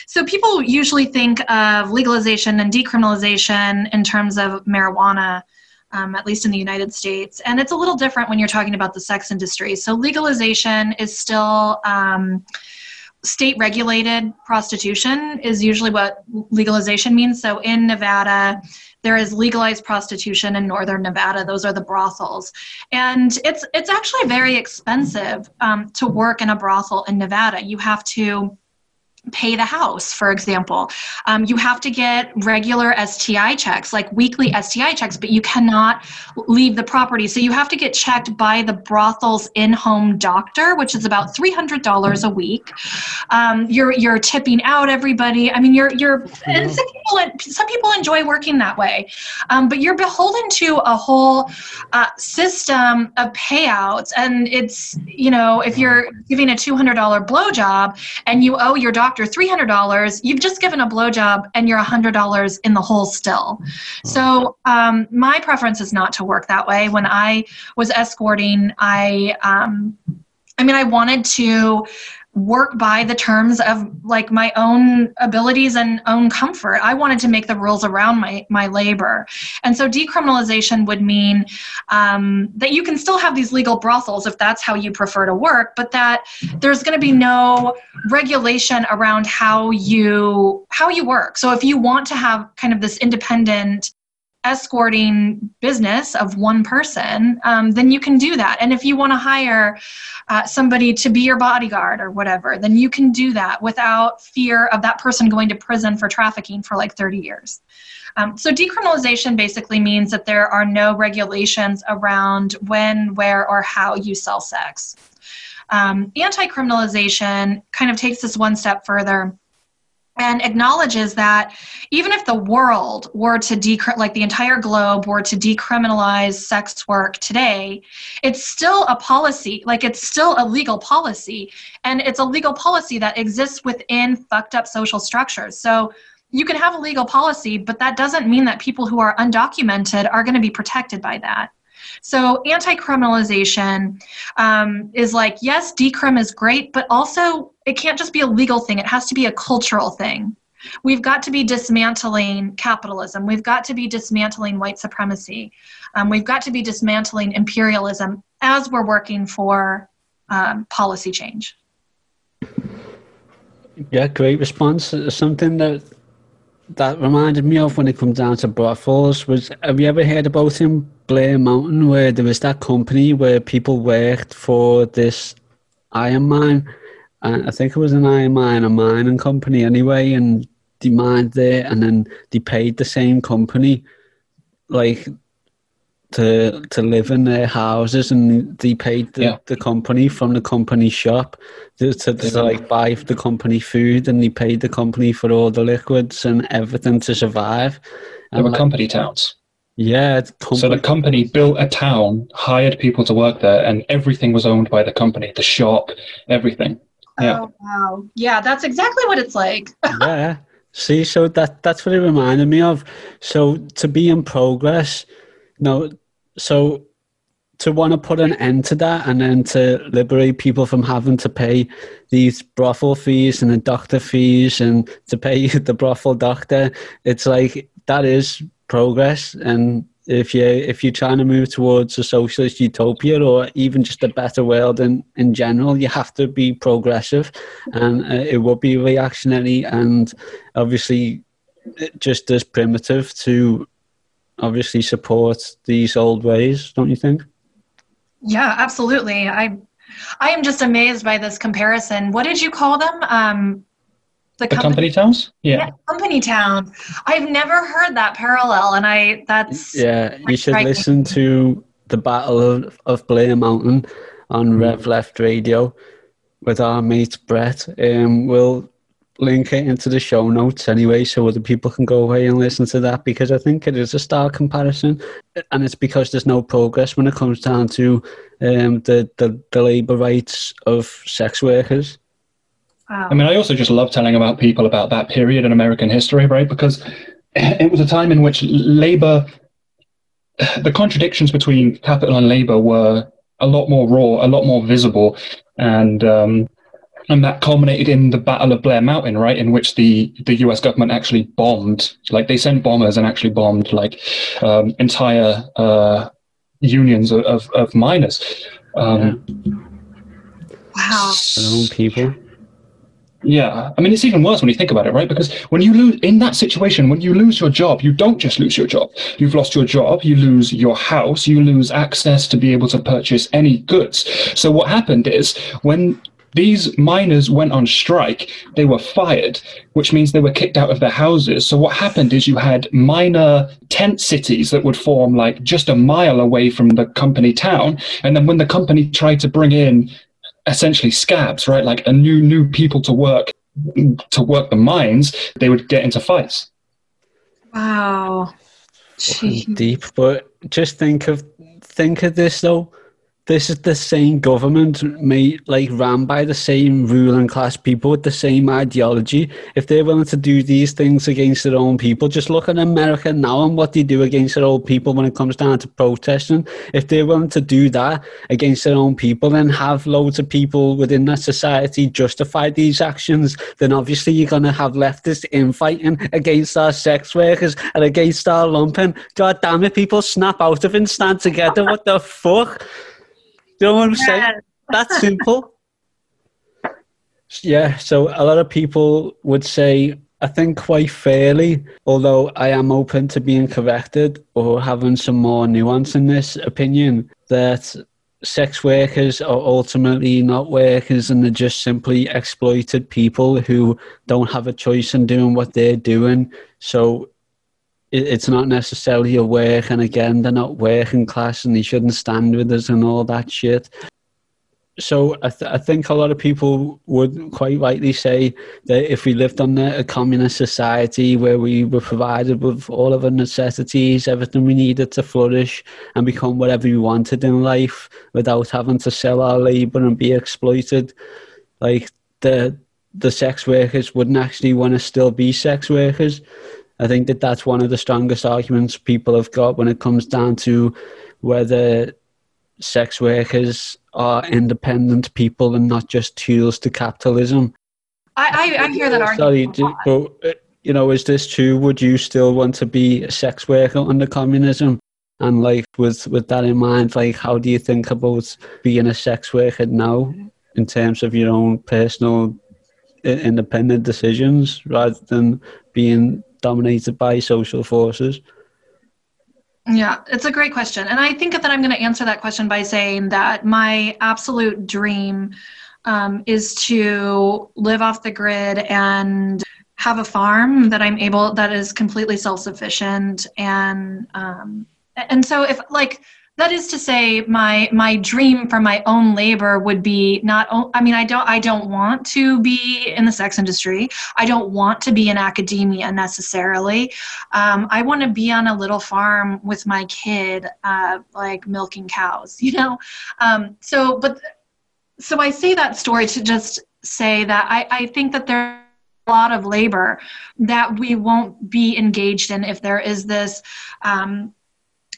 Speaker 7: So, people usually think of legalization and decriminalization in terms of marijuana. Um, at least in the United States. And it's a little different when you're talking about the sex industry. So, legalization is still um, state regulated prostitution, is usually what legalization means. So, in Nevada, there is legalized prostitution in northern Nevada. Those are the brothels, and it's it's actually very expensive um, to work in a brothel in Nevada. You have to pay the house, for example. Um, you have to get regular STI checks, like weekly STI checks, but you cannot leave the property. So you have to get checked by the brothel's in-home doctor, which is about $300 a week. Um, you're you're tipping out everybody. I mean, you're you're and some people some people enjoy working that way, um, but you're beholden to a whole uh, system of payouts, and it's you know if you're giving a $200 blowjob and you owe your doctor doctor $300, you've just given a blowjob and you're $100 in the hole still. So um, my preference is not to work that way. When I was escorting, I, um, I mean, I wanted to work by the terms of like my own abilities and own comfort. I wanted to make the rules around my my labor, and so decriminalization would mean um, that you can still have these legal brothels if that's how you prefer to work, but that there's going to be no regulation around how you how you work. So if you want to have kind of this independent escorting business of one person, um, then you can do that. And if you want to hire uh, somebody to be your bodyguard or whatever, then you can do that without fear of that person going to prison for trafficking for like 30 years. Um, so decriminalization basically means that there are no regulations around when, where, or how you sell sex. Um, anti-criminalization kind of takes this one step further and acknowledges that even if the world were to decri- like the entire globe were to decriminalize sex work today it's still a policy like it's still a legal policy and it's a legal policy that exists within fucked up social structures. So you can have a legal policy but that doesn't mean that people who are undocumented are going to be protected by that so anti criminalization um, is like, yes, decrim is great, but also it can't just be a legal thing, it has to be a cultural thing. We've got to be dismantling capitalism. We've got to be dismantling white supremacy. Um, we've got to be dismantling imperialism as we're working for um, policy change.
Speaker 1: Yeah, great response. Something that that reminded me of when it comes down to brothels. Was have you ever heard about in Blair Mountain where there was that company where people worked for this iron mine? And I think it was an iron mine, a mining company anyway, and they mined there and then they paid the same company like to to live in their houses and they paid the,
Speaker 2: Yeah.
Speaker 1: the company from the company shop to, to, to like buy the company food and they paid the company for all the liquids and everything to survive.
Speaker 2: They
Speaker 1: And
Speaker 2: were
Speaker 1: like,
Speaker 2: company towns.
Speaker 1: yeah, it's
Speaker 2: So the
Speaker 1: company,
Speaker 2: company built a town, hired people to work there, and everything was owned by the company. The shop, everything. Yeah.
Speaker 7: Oh wow. Yeah, that's exactly what it's like.
Speaker 1: yeah. See, so that that's what it reminded me of. So to be in progress, no, so to want to put an end to that and then to liberate people from having to pay these brothel fees and the doctor fees and to pay the brothel doctor, it's like that is progress. And if you if you're trying to move towards a socialist utopia or even just a better world in in general, you have to be progressive, and uh, it will be reactionary and obviously it just as primitive to obviously support these old ways, don't you think?
Speaker 7: Yeah, absolutely. I I am just amazed by this comparison. What did you call them? Um the,
Speaker 2: The company towns? Yeah.
Speaker 7: Yeah, company town. I've never heard that parallel and I that's
Speaker 1: Yeah, you should
Speaker 7: striking.
Speaker 1: listen to the Battle of, of Blair Mountain on Rev Left Radio with our mate Breht. Um, we'll link it into the show notes anyway, so other people can go away and listen to that because I think it is a stark comparison, and it's because there's no progress when it comes down to um, the, the the labour rights of sex workers.
Speaker 7: wow.
Speaker 2: I mean, I also just love telling about people about that period in American history, right? Because it was a time in which labor, the contradictions between capital and labor were a lot more raw, a lot more visible, and um, and that culminated in the Battle of Blair Mountain, right? In which the the U.S. government actually bombed, like they sent bombers and actually bombed like um, entire uh, unions of, of, of miners. Um,
Speaker 7: wow.
Speaker 1: Own people.
Speaker 2: Yeah, I mean, it's even worse when you think about it, right? Because when you lose in that situation, when you lose your job, you don't just lose your job. You've lost your job, you lose your house, you lose access to be able to purchase any goods. So what happened is when these miners went on strike, they were fired, which means they were kicked out of their houses. So what happened is you had miner tent cities that would form like just a mile away from the company town, and then when the company tried to bring in essentially scabs, right? Like a new new people to work to work the mines, they would get into fights.
Speaker 7: Wow. Gee.
Speaker 1: deep. But just think of think of this though. This is the same government made like ran by the same ruling class people with the same ideology. If they're willing to do these things against their own people, just look at America now and what they do against their own people when it comes down to protesting. If they're willing to do that against their own people, then have loads of people within that society justify these actions, then obviously you're gonna have leftists infighting against our sex workers and against our lumpen. God damn it, people snap out of it and stand together. What the fuck? Do you know what I'm saying?
Speaker 7: Yes.
Speaker 1: That's simple. Yeah, so a lot of people would say, I think quite fairly, although I am open to being corrected or having some more nuance in this opinion, that sex workers are ultimately not workers and they're just simply exploited people who don't have a choice in doing what they're doing. So it- it's not necessarily a work, and again, they're not working class and they shouldn't stand with us and all that shit so I, th- I think a lot of people would quite rightly say that if we lived under a communist society where we were provided with all of our necessities, everything we needed to flourish and become whatever we wanted in life without having to sell our labour and be exploited, like the the sex workers wouldn't actually want to still be sex workers. I think that that's one of the strongest arguments people have got when it comes down to whether sex workers are independent people and not just tools to capitalism.
Speaker 7: I, I, I hear that
Speaker 1: Sorry,
Speaker 7: argument.
Speaker 1: do- but uh, you know, is this true? Would you still want to be a sex worker under communism? And like, with with that in mind, like, how do you think about being a sex worker now, in terms of your own personal independent decisions, rather than being dominated by social forces?
Speaker 7: Yeah, it's a great question. And I think that I'm going to answer that question by saying that my absolute dream um, is to live off the grid and have a farm that I'm able, that is completely self sufficient. And, um, and so if like, that is to say my my dream for my own labor would be not i mean i don't i don't want to be in the sex industry. I don't want to be in academia necessarily. Um, i want to be on a little farm with my kid uh, like milking cows you know? Um, so but so i say that story to just say that i, I think that there a lot of labor that we won't be engaged in if there is this um,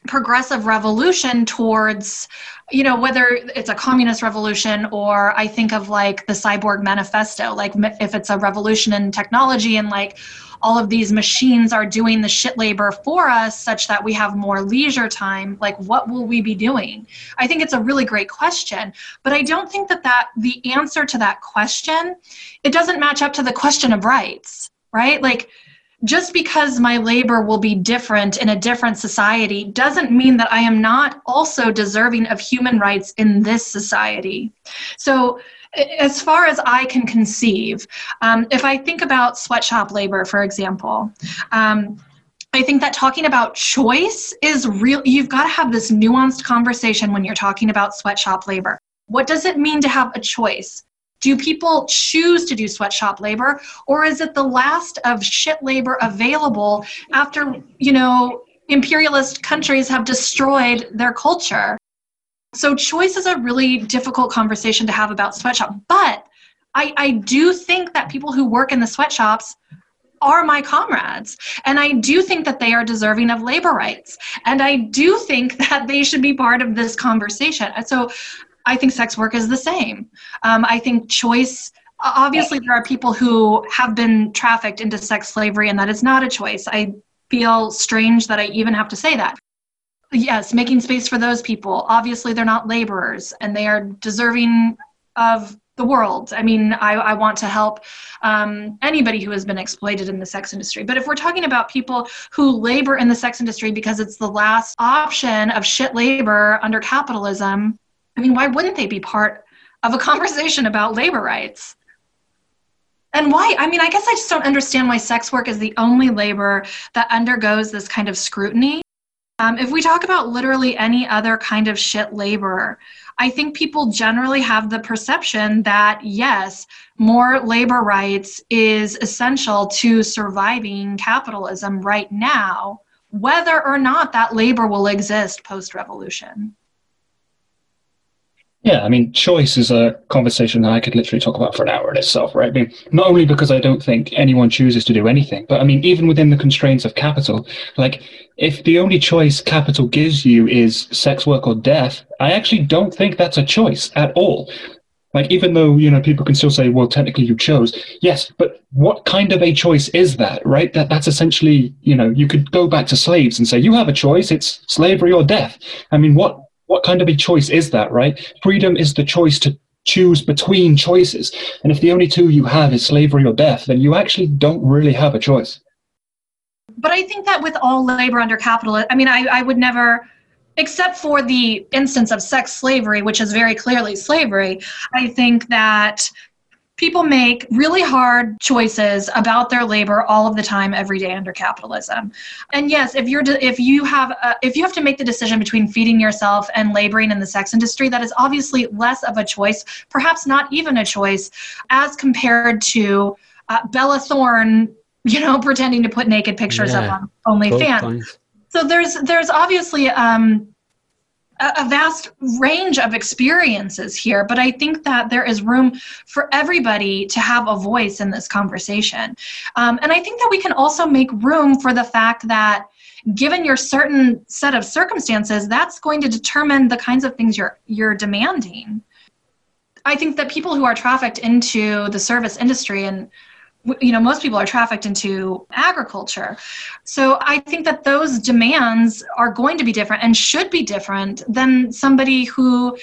Speaker 7: progressive revolution towards you know whether it's a communist revolution or i think of like the cyborg manifesto like if it's a revolution in technology and like all of these machines are doing the shit labor for us such that we have more leisure time like what will we be doing? I think it's a really great question but i don't think that that the answer to that question it doesn't match up to the question of rights right? Like just because my labor will be different in a different society doesn't mean that I am not also deserving of human rights in this society. So, as far as I can conceive, um, if I think about sweatshop labor, for example, um, I think that talking about choice is real. You've got to have this nuanced conversation when you're talking about sweatshop labor. What does it mean to have a choice? Do people choose to do sweatshop labor, or is it the last of shit labor available after, you know, imperialist countries have destroyed their culture? So, choice is a really difficult conversation to have about sweatshop. But I, I do think that people who work in the sweatshops are my comrades. And I do think that they are deserving of labor rights. And I do think that they should be part of this conversation. So I think sex work is the same. Um, I think choice, obviously, there are people who have been trafficked into sex slavery, and that is not a choice. I feel strange that I even have to say that. Yes, making space for those people. Obviously, they're not laborers, and they are deserving of the world. I mean, I, I want to help um, anybody who has been exploited in the sex industry. But if we're talking about people who labor in the sex industry because it's the last option of shit labor under capitalism, I mean, why wouldn't they be part of a conversation about labor rights? And why? I mean, I guess I just don't understand why sex work is the only labor that undergoes this kind of scrutiny. Um, if we talk about literally any other kind of shit labor, I think people generally have the perception that yes, more labor rights is essential to surviving capitalism right now, whether or not that labor will exist post revolution.
Speaker 2: Yeah, I mean, choice is a conversation that I could literally talk about for an hour in itself, right? I mean, not only because I don't think anyone chooses to do anything, but I mean, even within the constraints of capital, like if the only choice capital gives you is sex work or death, I actually don't think that's a choice at all. Like, even though, you know, people can still say, well, technically you chose. Yes, but what kind of a choice is that, right? That That's essentially, you know, you could go back to slaves and say, you have a choice, it's slavery or death. I mean, what what kind of a choice is that, right? Freedom is the choice to choose between choices. And if the only two you have is slavery or death, then you actually don't really have a choice.
Speaker 7: But I think that with all labor under capitalism, I mean, I, I would never, except for the instance of sex slavery, which is very clearly slavery, I think that people make really hard choices about their labor all of the time every day under capitalism. And yes if you're if you have a, if you have to make the decision between feeding yourself and laboring in the sex industry that is obviously less of a choice perhaps not even a choice as compared to uh, bella thorne you know pretending to put naked pictures yeah, up on onlyfans. So there's there's obviously um a vast range of experiences here, but I think that there is room for everybody to have a voice in this conversation. Um, and I think that we can also make room for the fact that given your certain set of circumstances, that's going to determine the kinds of things you're you're demanding. I think that people who are trafficked into the service industry and you know most people are trafficked into agriculture so i think that those demands are going to be different and should be different than somebody who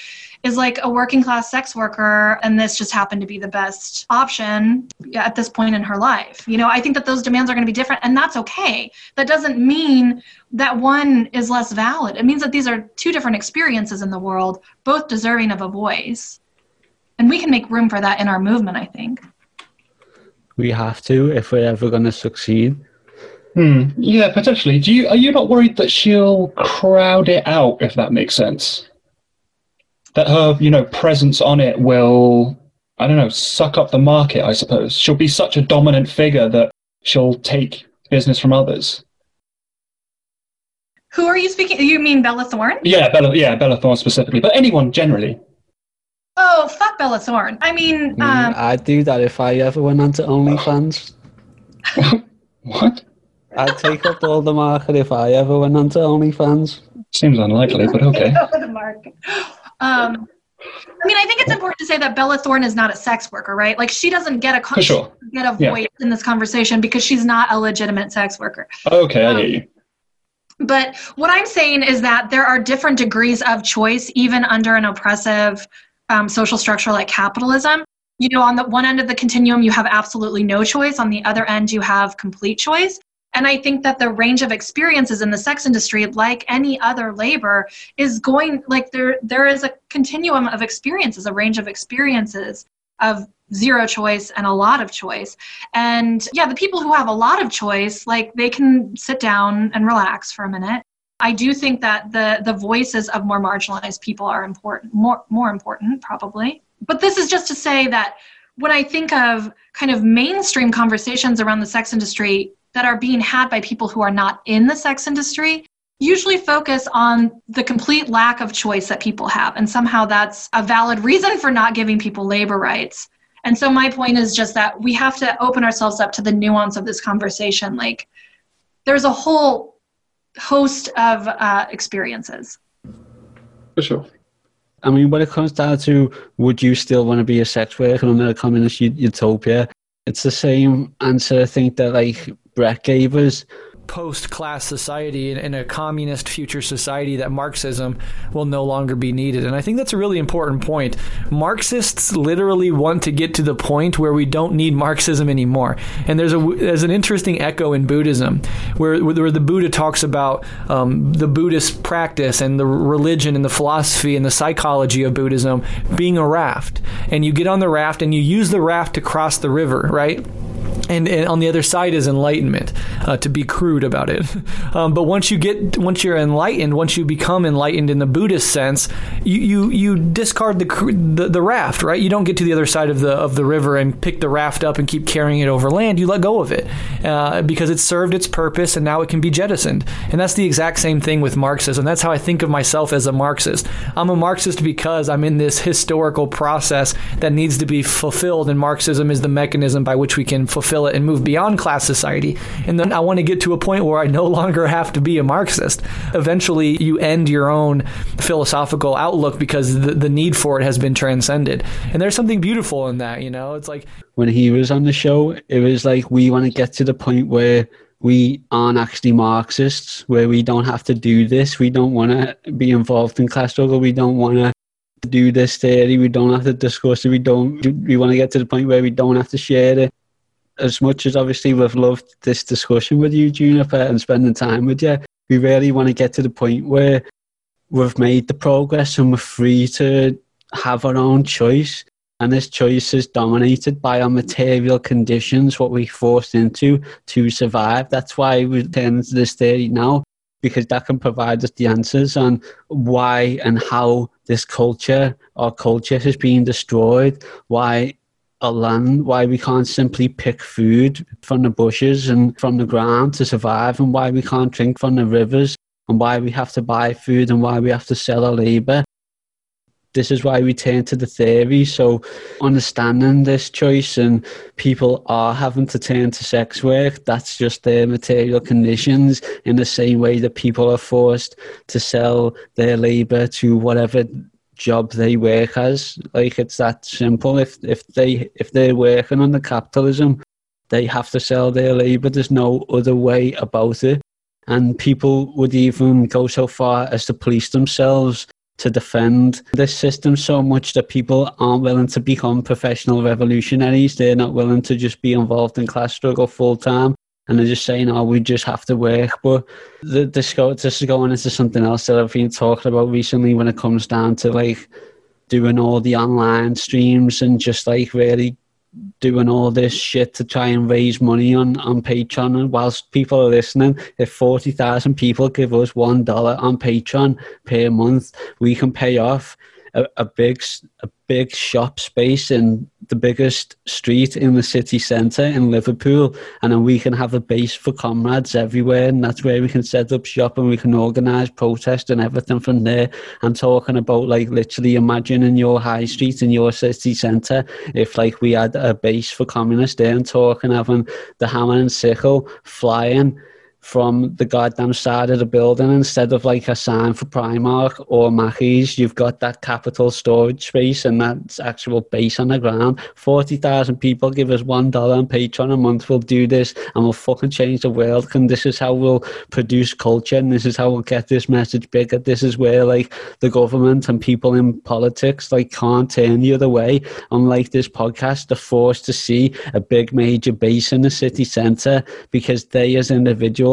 Speaker 7: is like a working class sex worker and this just happened to be the best option at this point in her life. You know, I think that those demands are going to be different and that's okay. That doesn't mean that one is less valid. It means that these are two different experiences in the world, both deserving of a voice. And we can make room for that in our movement, I think.
Speaker 1: We have to if we're ever going to succeed.
Speaker 2: Hmm. Yeah, potentially. Do you are you not worried that she'll crowd it out if that makes sense? That her, you know, presence on it will I don't know, suck up the market, I suppose. She'll be such a dominant figure that she'll take business from others.
Speaker 7: Who are you speaking? You mean Bella Thorne?
Speaker 2: Yeah, Bella yeah, Bella Thorne specifically, but anyone generally.
Speaker 7: Oh, fuck Bella Thorne. I mean,
Speaker 1: Mm,
Speaker 7: um,
Speaker 1: I'd do that if I ever went onto OnlyFans.
Speaker 2: What?
Speaker 1: I'd take up all the market if I ever went onto OnlyFans.
Speaker 2: Seems unlikely, but okay.
Speaker 7: over the mark. Um, I mean, I think it's important to say that Bella Thorne is not a sex worker, right? Like, she doesn't get a con-
Speaker 2: For sure.
Speaker 7: get a
Speaker 2: Yeah.
Speaker 7: voice in this conversation because she's not a legitimate sex worker.
Speaker 2: Okay, I hear you.
Speaker 7: But what I'm saying is that there are different degrees of choice, even under an oppressive um, social structure like capitalism. You know, on the one end of the continuum, you have absolutely no choice. On the other end, you have complete choice. And I think that the range of experiences in the sex industry, like any other labor, is going like there. There is a continuum of experiences, a range of experiences of zero choice and a lot of choice. And yeah, the people who have a lot of choice, like they can sit down and relax for a minute. I do think that the the voices of more marginalized people are important, more more important probably. But this is just to say that when I think of kind of mainstream conversations around the sex industry that are being had by people who are not in the sex industry, usually focus on the complete lack of choice that people have. And somehow that's a valid reason for not giving people labor rights. And so my point is just that we have to open ourselves up to the nuance of this conversation. Like there's a whole host of uh, experiences.
Speaker 2: For sure.
Speaker 1: I mean, when it comes down to would you still want to be a sex worker under a communist utopia, it's the same answer I think that like Breht gave us.
Speaker 8: Post class society in, in a communist future society that Marxism will no longer be needed. And I think that's a really important point. Marxists literally want to get to the point where we don't need Marxism anymore. And there's a there's an interesting echo in Buddhism where where the Buddha talks about um, the Buddhist practice and the religion and the philosophy and the psychology of Buddhism being a raft. And you get on the raft and you use the raft to cross the river, right? And, and on the other side is enlightenment uh, to be crude about it. Um, but once you get once you're enlightened once you become enlightened in the buddhist sense you you, you discard the, the the raft right? You don't get to the other side of the of the river and pick the raft up and keep carrying it over land. You let go of it uh, because it served its purpose and now it can be jettisoned. And that's the exact same thing with marxism. That's how i think of myself as a marxist. I'm a marxist because i'm in this historical process that needs to be fulfilled and marxism is the mechanism by which we can fulfill it and move beyond class society. And then I want to get to a point where I no longer have to be a Marxist. Eventually, you end your own philosophical outlook because the, the need for it has been transcended. And there's something beautiful in that, you know? It's like,
Speaker 1: When he was on the show, it was like we want to get to the point where we aren't actually Marxists, where we don't have to do this. We don't want to be involved in class struggle. We don't want to do this theory. We don't have to discuss it. We don't. We want to get to the point where we don't have to share it. As much as obviously we've loved this discussion with you, Juniper, and spending time with you, we really want to get to the point where we've made the progress and we're free to have our own choice. And this choice is dominated by our material conditions, what we're forced into to survive. That's why we turn to this theory now, because that can provide us the answers on why and how this culture, our culture, has been destroyed, why a land, why we can't simply pick food from the bushes and from the ground to survive, and why we can't drink from the rivers, and why we have to buy food, and why we have to sell our labor. This is why we turn to the theory. So, understanding this choice and people are having to turn to sex work, that's just their material conditions in the same way that people are forced to sell their labor to whatever job they work as. Like it's that simple. If if they if they're working under capitalism, they have to sell their labor. There's no other way about it. And people would even go so far as to police themselves to defend this system so much that people aren't willing to become professional revolutionaries. They're not willing to just be involved in class struggle full time. And they're just saying, oh, we just have to work. But the, this, this is going into something else that I've been talking about recently when it comes down to like doing all the online streams and just like really doing all this shit to try and raise money on, on Patreon. And whilst people are listening, if 40,000 people give us $1 on Patreon per month, we can pay off a, a big a big shop space in the biggest street in the city centre in Liverpool, and then we can have a base for comrades everywhere, and that's where we can set up shop and we can organise protest and everything from there. I'm talking about like literally imagining your high street in your city centre if like we had a base for communists there, and talking having the hammer and sickle flying from the goddamn side of the building instead of like a sign for Primark or Maccies. You've got that capital storage space and that's actual base on the ground. 40,000 people give us $1 on Patreon a month. We'll do this and we'll fucking change the world. And this is how we'll produce culture and this is how we'll get this message bigger. This is where like the government and people in politics like can't turn the other way. Unlike this podcast, they're forced to see a big major base in the city centre because they as individuals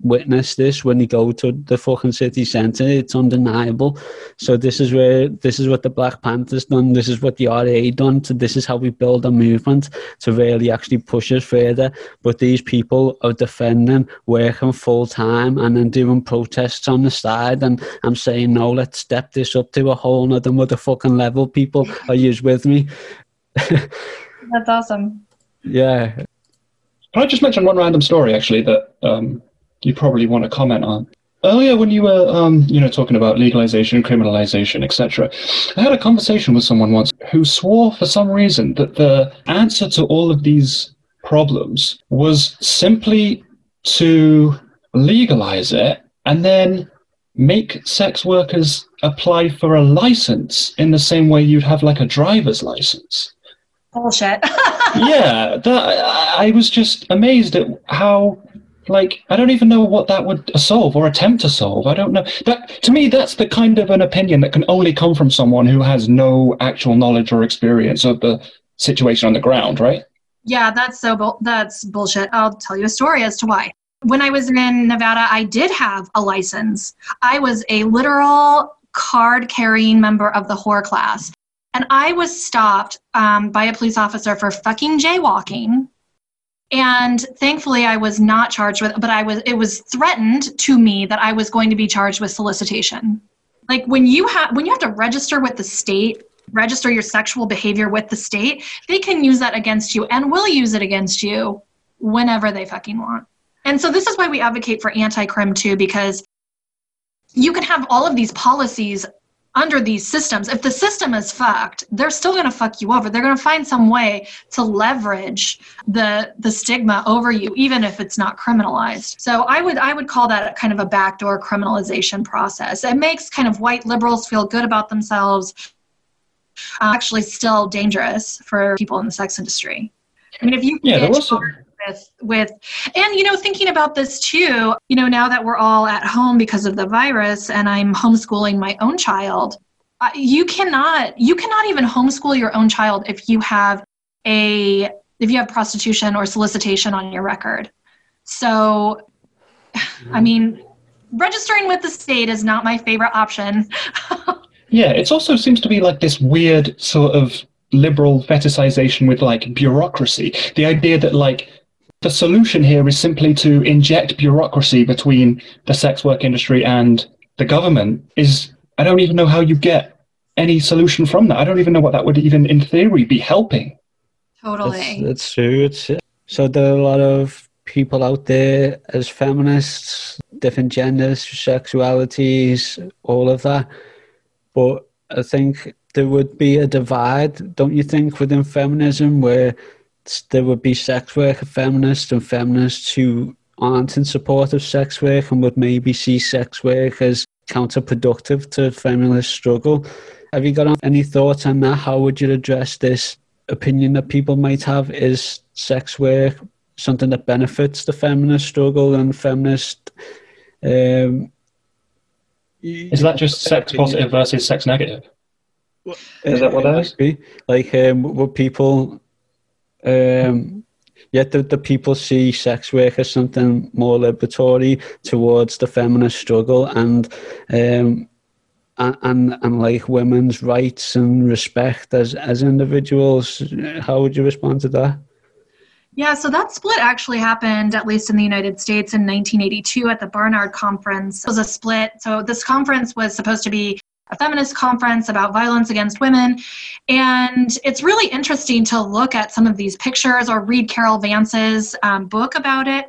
Speaker 1: witness this when they go to the fucking city centre. It's undeniable. So this is where this is what the Black Panthers done. This is what the RA done. To this is how we build a movement to really actually push us further. But these people are defending, working full time, and then doing protests on the side. And I'm saying no. Let's step this up to a whole nother motherfucking level. People, are you with me?
Speaker 7: That's awesome.
Speaker 1: Yeah.
Speaker 2: Can I just mention one random story, actually, that um, you probably want to comment on? Earlier, when you were, um, you know, talking about legalization, criminalization, etc., I had a conversation with someone once who swore, for some reason, that the answer to all of these problems was simply to legalize it and then make sex workers apply for a license in the same way you'd have like a driver's license
Speaker 7: bullshit.
Speaker 2: yeah, that, I was just amazed at how, like, I don't even know what that would solve or attempt to solve. I don't know. That to me, that's the kind of an opinion that can only come from someone who has no actual knowledge or experience of the situation on the ground, right?
Speaker 7: Yeah, that's so bu- that's bullshit. I'll tell you a story as to why. When I was in Nevada, I did have a license. I was a literal card carrying member of the whore class. And I was stopped um, by a police officer for fucking jaywalking. And thankfully, I was not charged with, but I was. It was threatened to me that I was going to be charged with solicitation. Like when you have when you have to register with the state, register your sexual behavior with the state, they can use that against you and will use it against you whenever they fucking want. And so this is why we advocate for anti-crim too, because you can have all of these policies under these systems. If the system is fucked, they're still going to fuck you over. They're going to find some way to leverage the the stigma over you, even if it's not criminalized. So I would I would call that kind of a backdoor criminalization process. It makes kind of white liberals feel good about themselves. Uh, actually, still dangerous for people in the sex industry. I mean, if you
Speaker 2: yeah, there was
Speaker 7: with with and you know thinking about this too you know now that we're all at home because of the virus and i'm homeschooling my own child uh, you cannot you cannot even homeschool your own child if you have a if you have prostitution or solicitation on your record. So i mean registering with the state is not my favorite option.
Speaker 2: Yeah it also seems to be like this weird sort of liberal fetishization with like bureaucracy. The idea that like the solution here is simply to inject bureaucracy between the sex work industry and the government is I don't even know how you get any solution from that. I don't even know what that would even in theory be helping.
Speaker 7: Totally.
Speaker 1: That's, that's true. It's, so there are a lot of people out there as feminists, different genders, sexualities, all of that. But I think there would be a divide, don't you think, within feminism where there would be sex worker feminists and feminists who aren't in support of sex work and would maybe see sex work as counterproductive to feminist struggle. Have you got any thoughts on that? How would you address this opinion that people might have? Is sex work something that benefits the feminist struggle and feminist, um,
Speaker 2: Is that just sex positive versus sex negative? Is that what that is?
Speaker 1: Be. Like, um, would people, um, yeah, the, the people see sex work as something more liberatory towards the feminist struggle and, um, and, and, and like women's rights and respect as, as individuals. How would you respond to that?
Speaker 7: Yeah, so that split actually happened, at least in the United States, in 1982 at the Barnard Conference. It was a split. So this conference was supposed to be a feminist conference about violence against women. And it's really interesting to look at some of these pictures or read Carole Vance's um, book about it.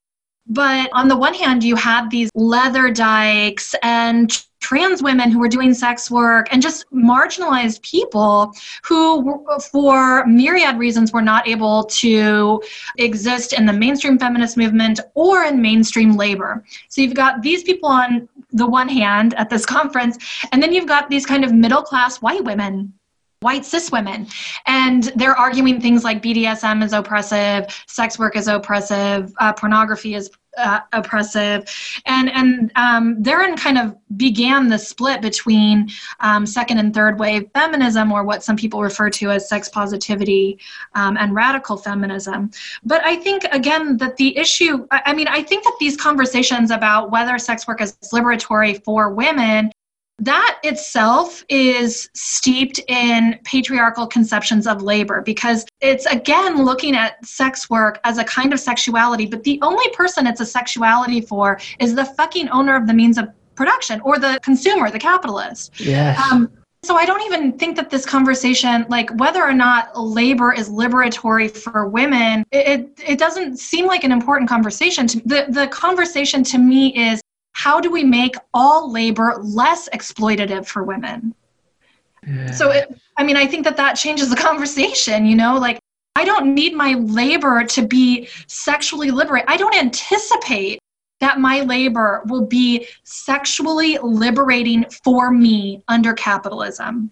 Speaker 7: But on the one hand, you had these leather dykes and trans women who were doing sex work and just marginalized people who, for myriad reasons, were not able to exist in the mainstream feminist movement or in mainstream labor. So you've got these people on the one hand at this conference, and then you've got these kind of middle class white women white cis women. And they're arguing things like bdsm is oppressive sex work is oppressive uh, pornography is uh, oppressive. And and um, therein kind of began the split between um, second and third wave feminism or what some people refer to as sex positivity um, and radical feminism. But i think again that the issue i mean i think that these conversations about whether sex work is liberatory for women that itself is steeped in patriarchal conceptions of labor because it's again looking at sex work as a kind of sexuality, but the only person it's a sexuality for is the fucking owner of the means of production or the consumer, the capitalist.
Speaker 1: Yes.
Speaker 7: Um, so I don't even think that this conversation, like whether or not labor is liberatory for women, it, it, doesn't seem like an important conversation. To, the, the conversation to me is how do we make all labor less exploitative for women? Yeah. So, it, I mean, I think that that changes the conversation, you know, like I don't need my labor to be sexually liberate. I don't anticipate that my labor will be sexually liberating for me under capitalism.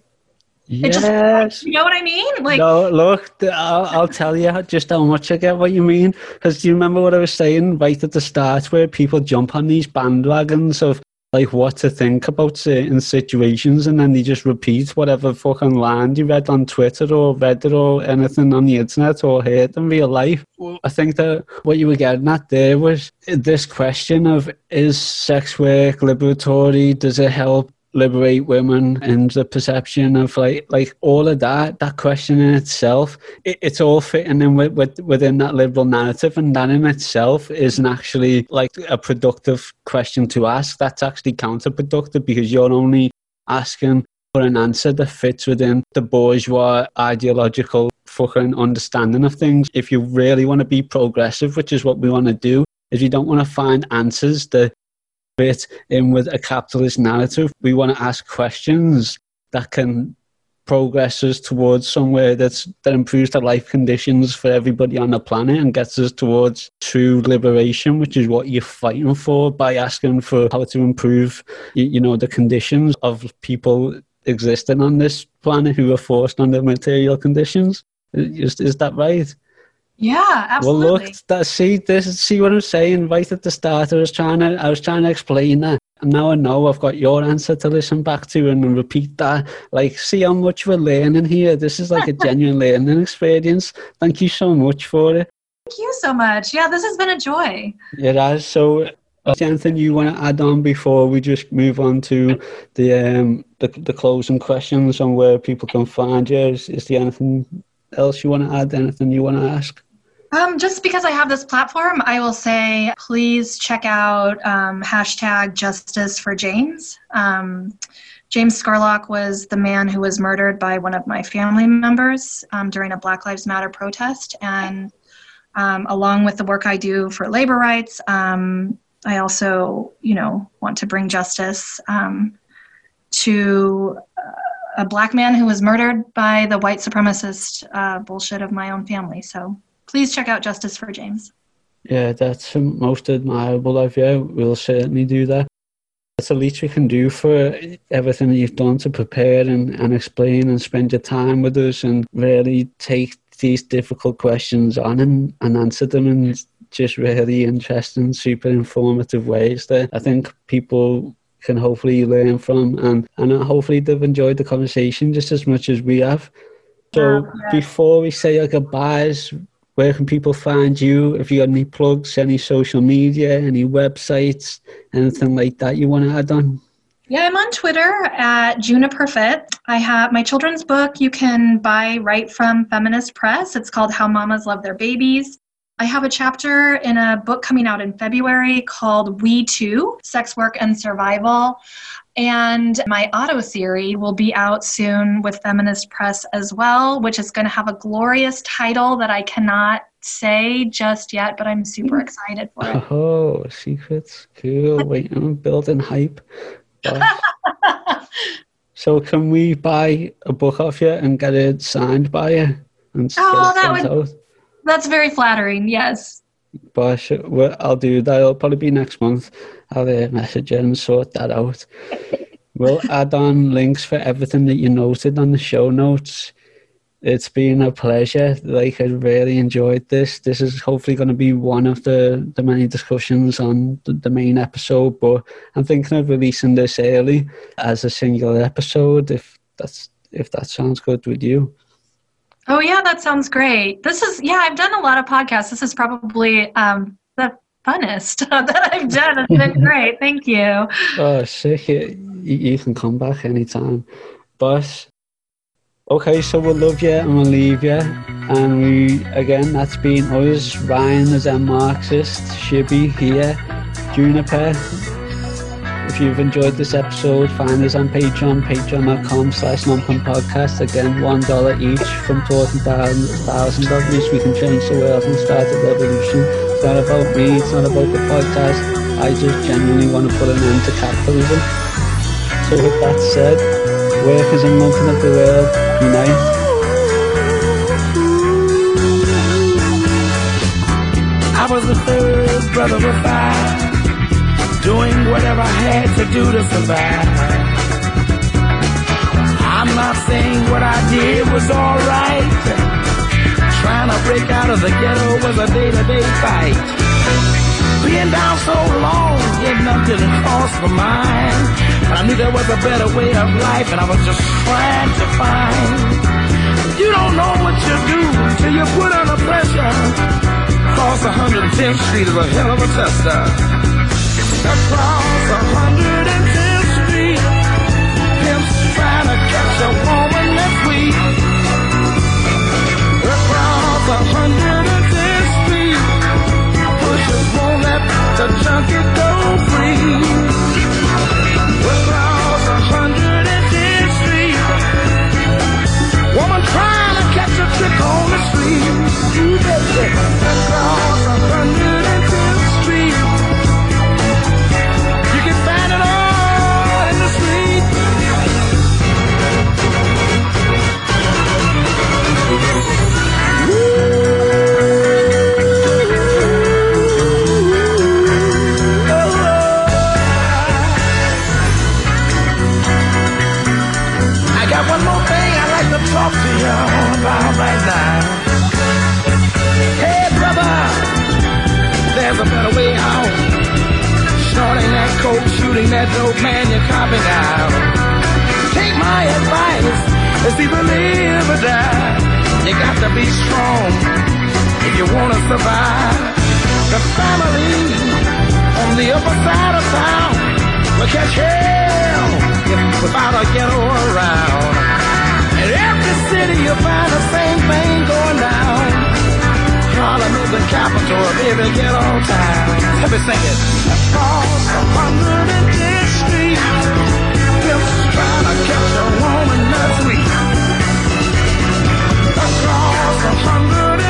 Speaker 1: Yes.
Speaker 7: Just, you know what I mean? Like,
Speaker 1: no, look, I'll, I'll tell you just how much I get what you mean. Because do you remember what I was saying right at the start, where people jump on these bandwagons of like what to think about certain situations, and then they just repeat whatever fucking line you read on Twitter or Reddit or anything on the internet or heard in real life. I think that what you were getting at there was this question of is sex work liberatory? Does it help liberate women and the perception of like like all of that that question in itself it, it's all fitting in with, with, within that liberal narrative and that in itself isn't actually like a productive question to ask. That's actually counterproductive because you're only asking for an answer that fits within the bourgeois ideological fucking understanding of things. If you really want to be progressive which is what we want to do if you don't want to find answers that fit in with a capitalist narrative. We want to ask questions that can progress us towards somewhere that's that improves the life conditions for everybody on the planet and gets us towards true liberation, which is what you're fighting for by asking for how to improve, you, know, the conditions of people existing on this planet who are forced under material conditions. Is, is that right?
Speaker 7: Yeah, absolutely.
Speaker 1: Well, look, that, see this, see what I'm saying right at the start. I was trying to, I was trying to explain that, and now I know I've got your answer to listen back to and repeat that. Like, see how much we're learning here. This is like a genuine learning experience. Thank you so much for it.
Speaker 7: Thank you so much. Yeah, this has been a joy.
Speaker 1: It has. So, is there anything you want to add on before we just move on to the um the, the closing questions on where people can find you? Is, is there anything else you want to add? Anything you want to ask?
Speaker 7: Um, just because I have this platform, I will say please check out um, hashtag justice for James. Um, James Scurlock was the man who was murdered by one of my family members um, during a Black Lives Matter protest. And um, along with the work I do for labor rights, um, I also, you know, want to bring justice to uh, a black man who was murdered by the white supremacist uh, bullshit of my own family. So please check out Justice for James.
Speaker 1: Yeah, that's most admirable of you. We'll certainly do that. That's the least we can do for everything that you've done to prepare and, and explain and spend your time with us and really take these difficult questions on and, and answer them in just really interesting, super informative ways that I think people can hopefully learn from, and and hopefully they've enjoyed the conversation just as much as we have. So
Speaker 7: Oh, yeah.
Speaker 1: before we say our goodbyes, where can people find you? If you got any plugs, any social media, any websites, anything like that you want to add on?
Speaker 7: Yeah, I'm on Twitter at Juniperfit. I have my children's book you can buy right from Feminist Press. It's called How Mamas Love Their Babies. I have a chapter in a book coming out in February called We Too Sex Work and Survival. And my auto theory will be out soon with Feminist Press as well, which is going to have a glorious title that I cannot say just yet, but I'm super mm-hmm. excited for it.
Speaker 1: Oh, secrets, cool. Waiting on building hype. So can we buy a book off you and get it signed by you and
Speaker 7: Oh, that
Speaker 1: sent
Speaker 7: would-
Speaker 1: out?
Speaker 7: That's very flattering, yes.
Speaker 1: Bosh, well, I'll do that. It'll probably be next month. I'll uh, message and sort that out. We'll add on links for everything that you noted on the show notes. It's been a pleasure. Like I really enjoyed this. This is hopefully going to be one of the, the many discussions on the, the main episode. But I'm thinking of releasing this early as a single episode. If that's if that sounds good with you.
Speaker 7: Oh yeah, that sounds great. This is yeah, I've done a lot of podcasts. This is probably um, the funnest that I've done. It's been great. Thank you.
Speaker 1: Oh, sick. You, can come back anytime. But, okay, so we'll love you and we'll leave you. And we, again, that's been us. Ryan is a Marxist. Shibby here. Juniper. If you've enjoyed this episode, find us on Patreon, patreon.com slash Podcast. Again, $1 each from talking thousand, thousand of this. We can change the world and start a revolution. It's not about me, it's not about the podcast. I just genuinely want to put an end to capitalism. So with that said, workers and lumpen of the world, unite.
Speaker 9: I was the third brother of five, doing whatever I had to do to survive. I'm not saying what I did was alright. Trying to break out of the ghetto was a day-to-day fight. Being down so long, getting up didn't cross my mind. But I knew there was a better way of life, and I was just trying to find. You don't know what you do till you put under pressure. Across 110th Street is a hell of a tester. Across 110th Street, pimps trying to catch a woman that's weak. Across 110th Street, pushers right now. Hey, brother, there's a better way out. That coke, shooting that dope, man, you're. Take my either live or die. You got to be strong if you want to survive. The family on the upper side of town will catch hell without a ghetto around city, you'll find the same thing going down. Harlem is the capital of every ghetto town. Let me sing it. Across 110th Street, pimps trying to catch a woman that's weak. Across 110th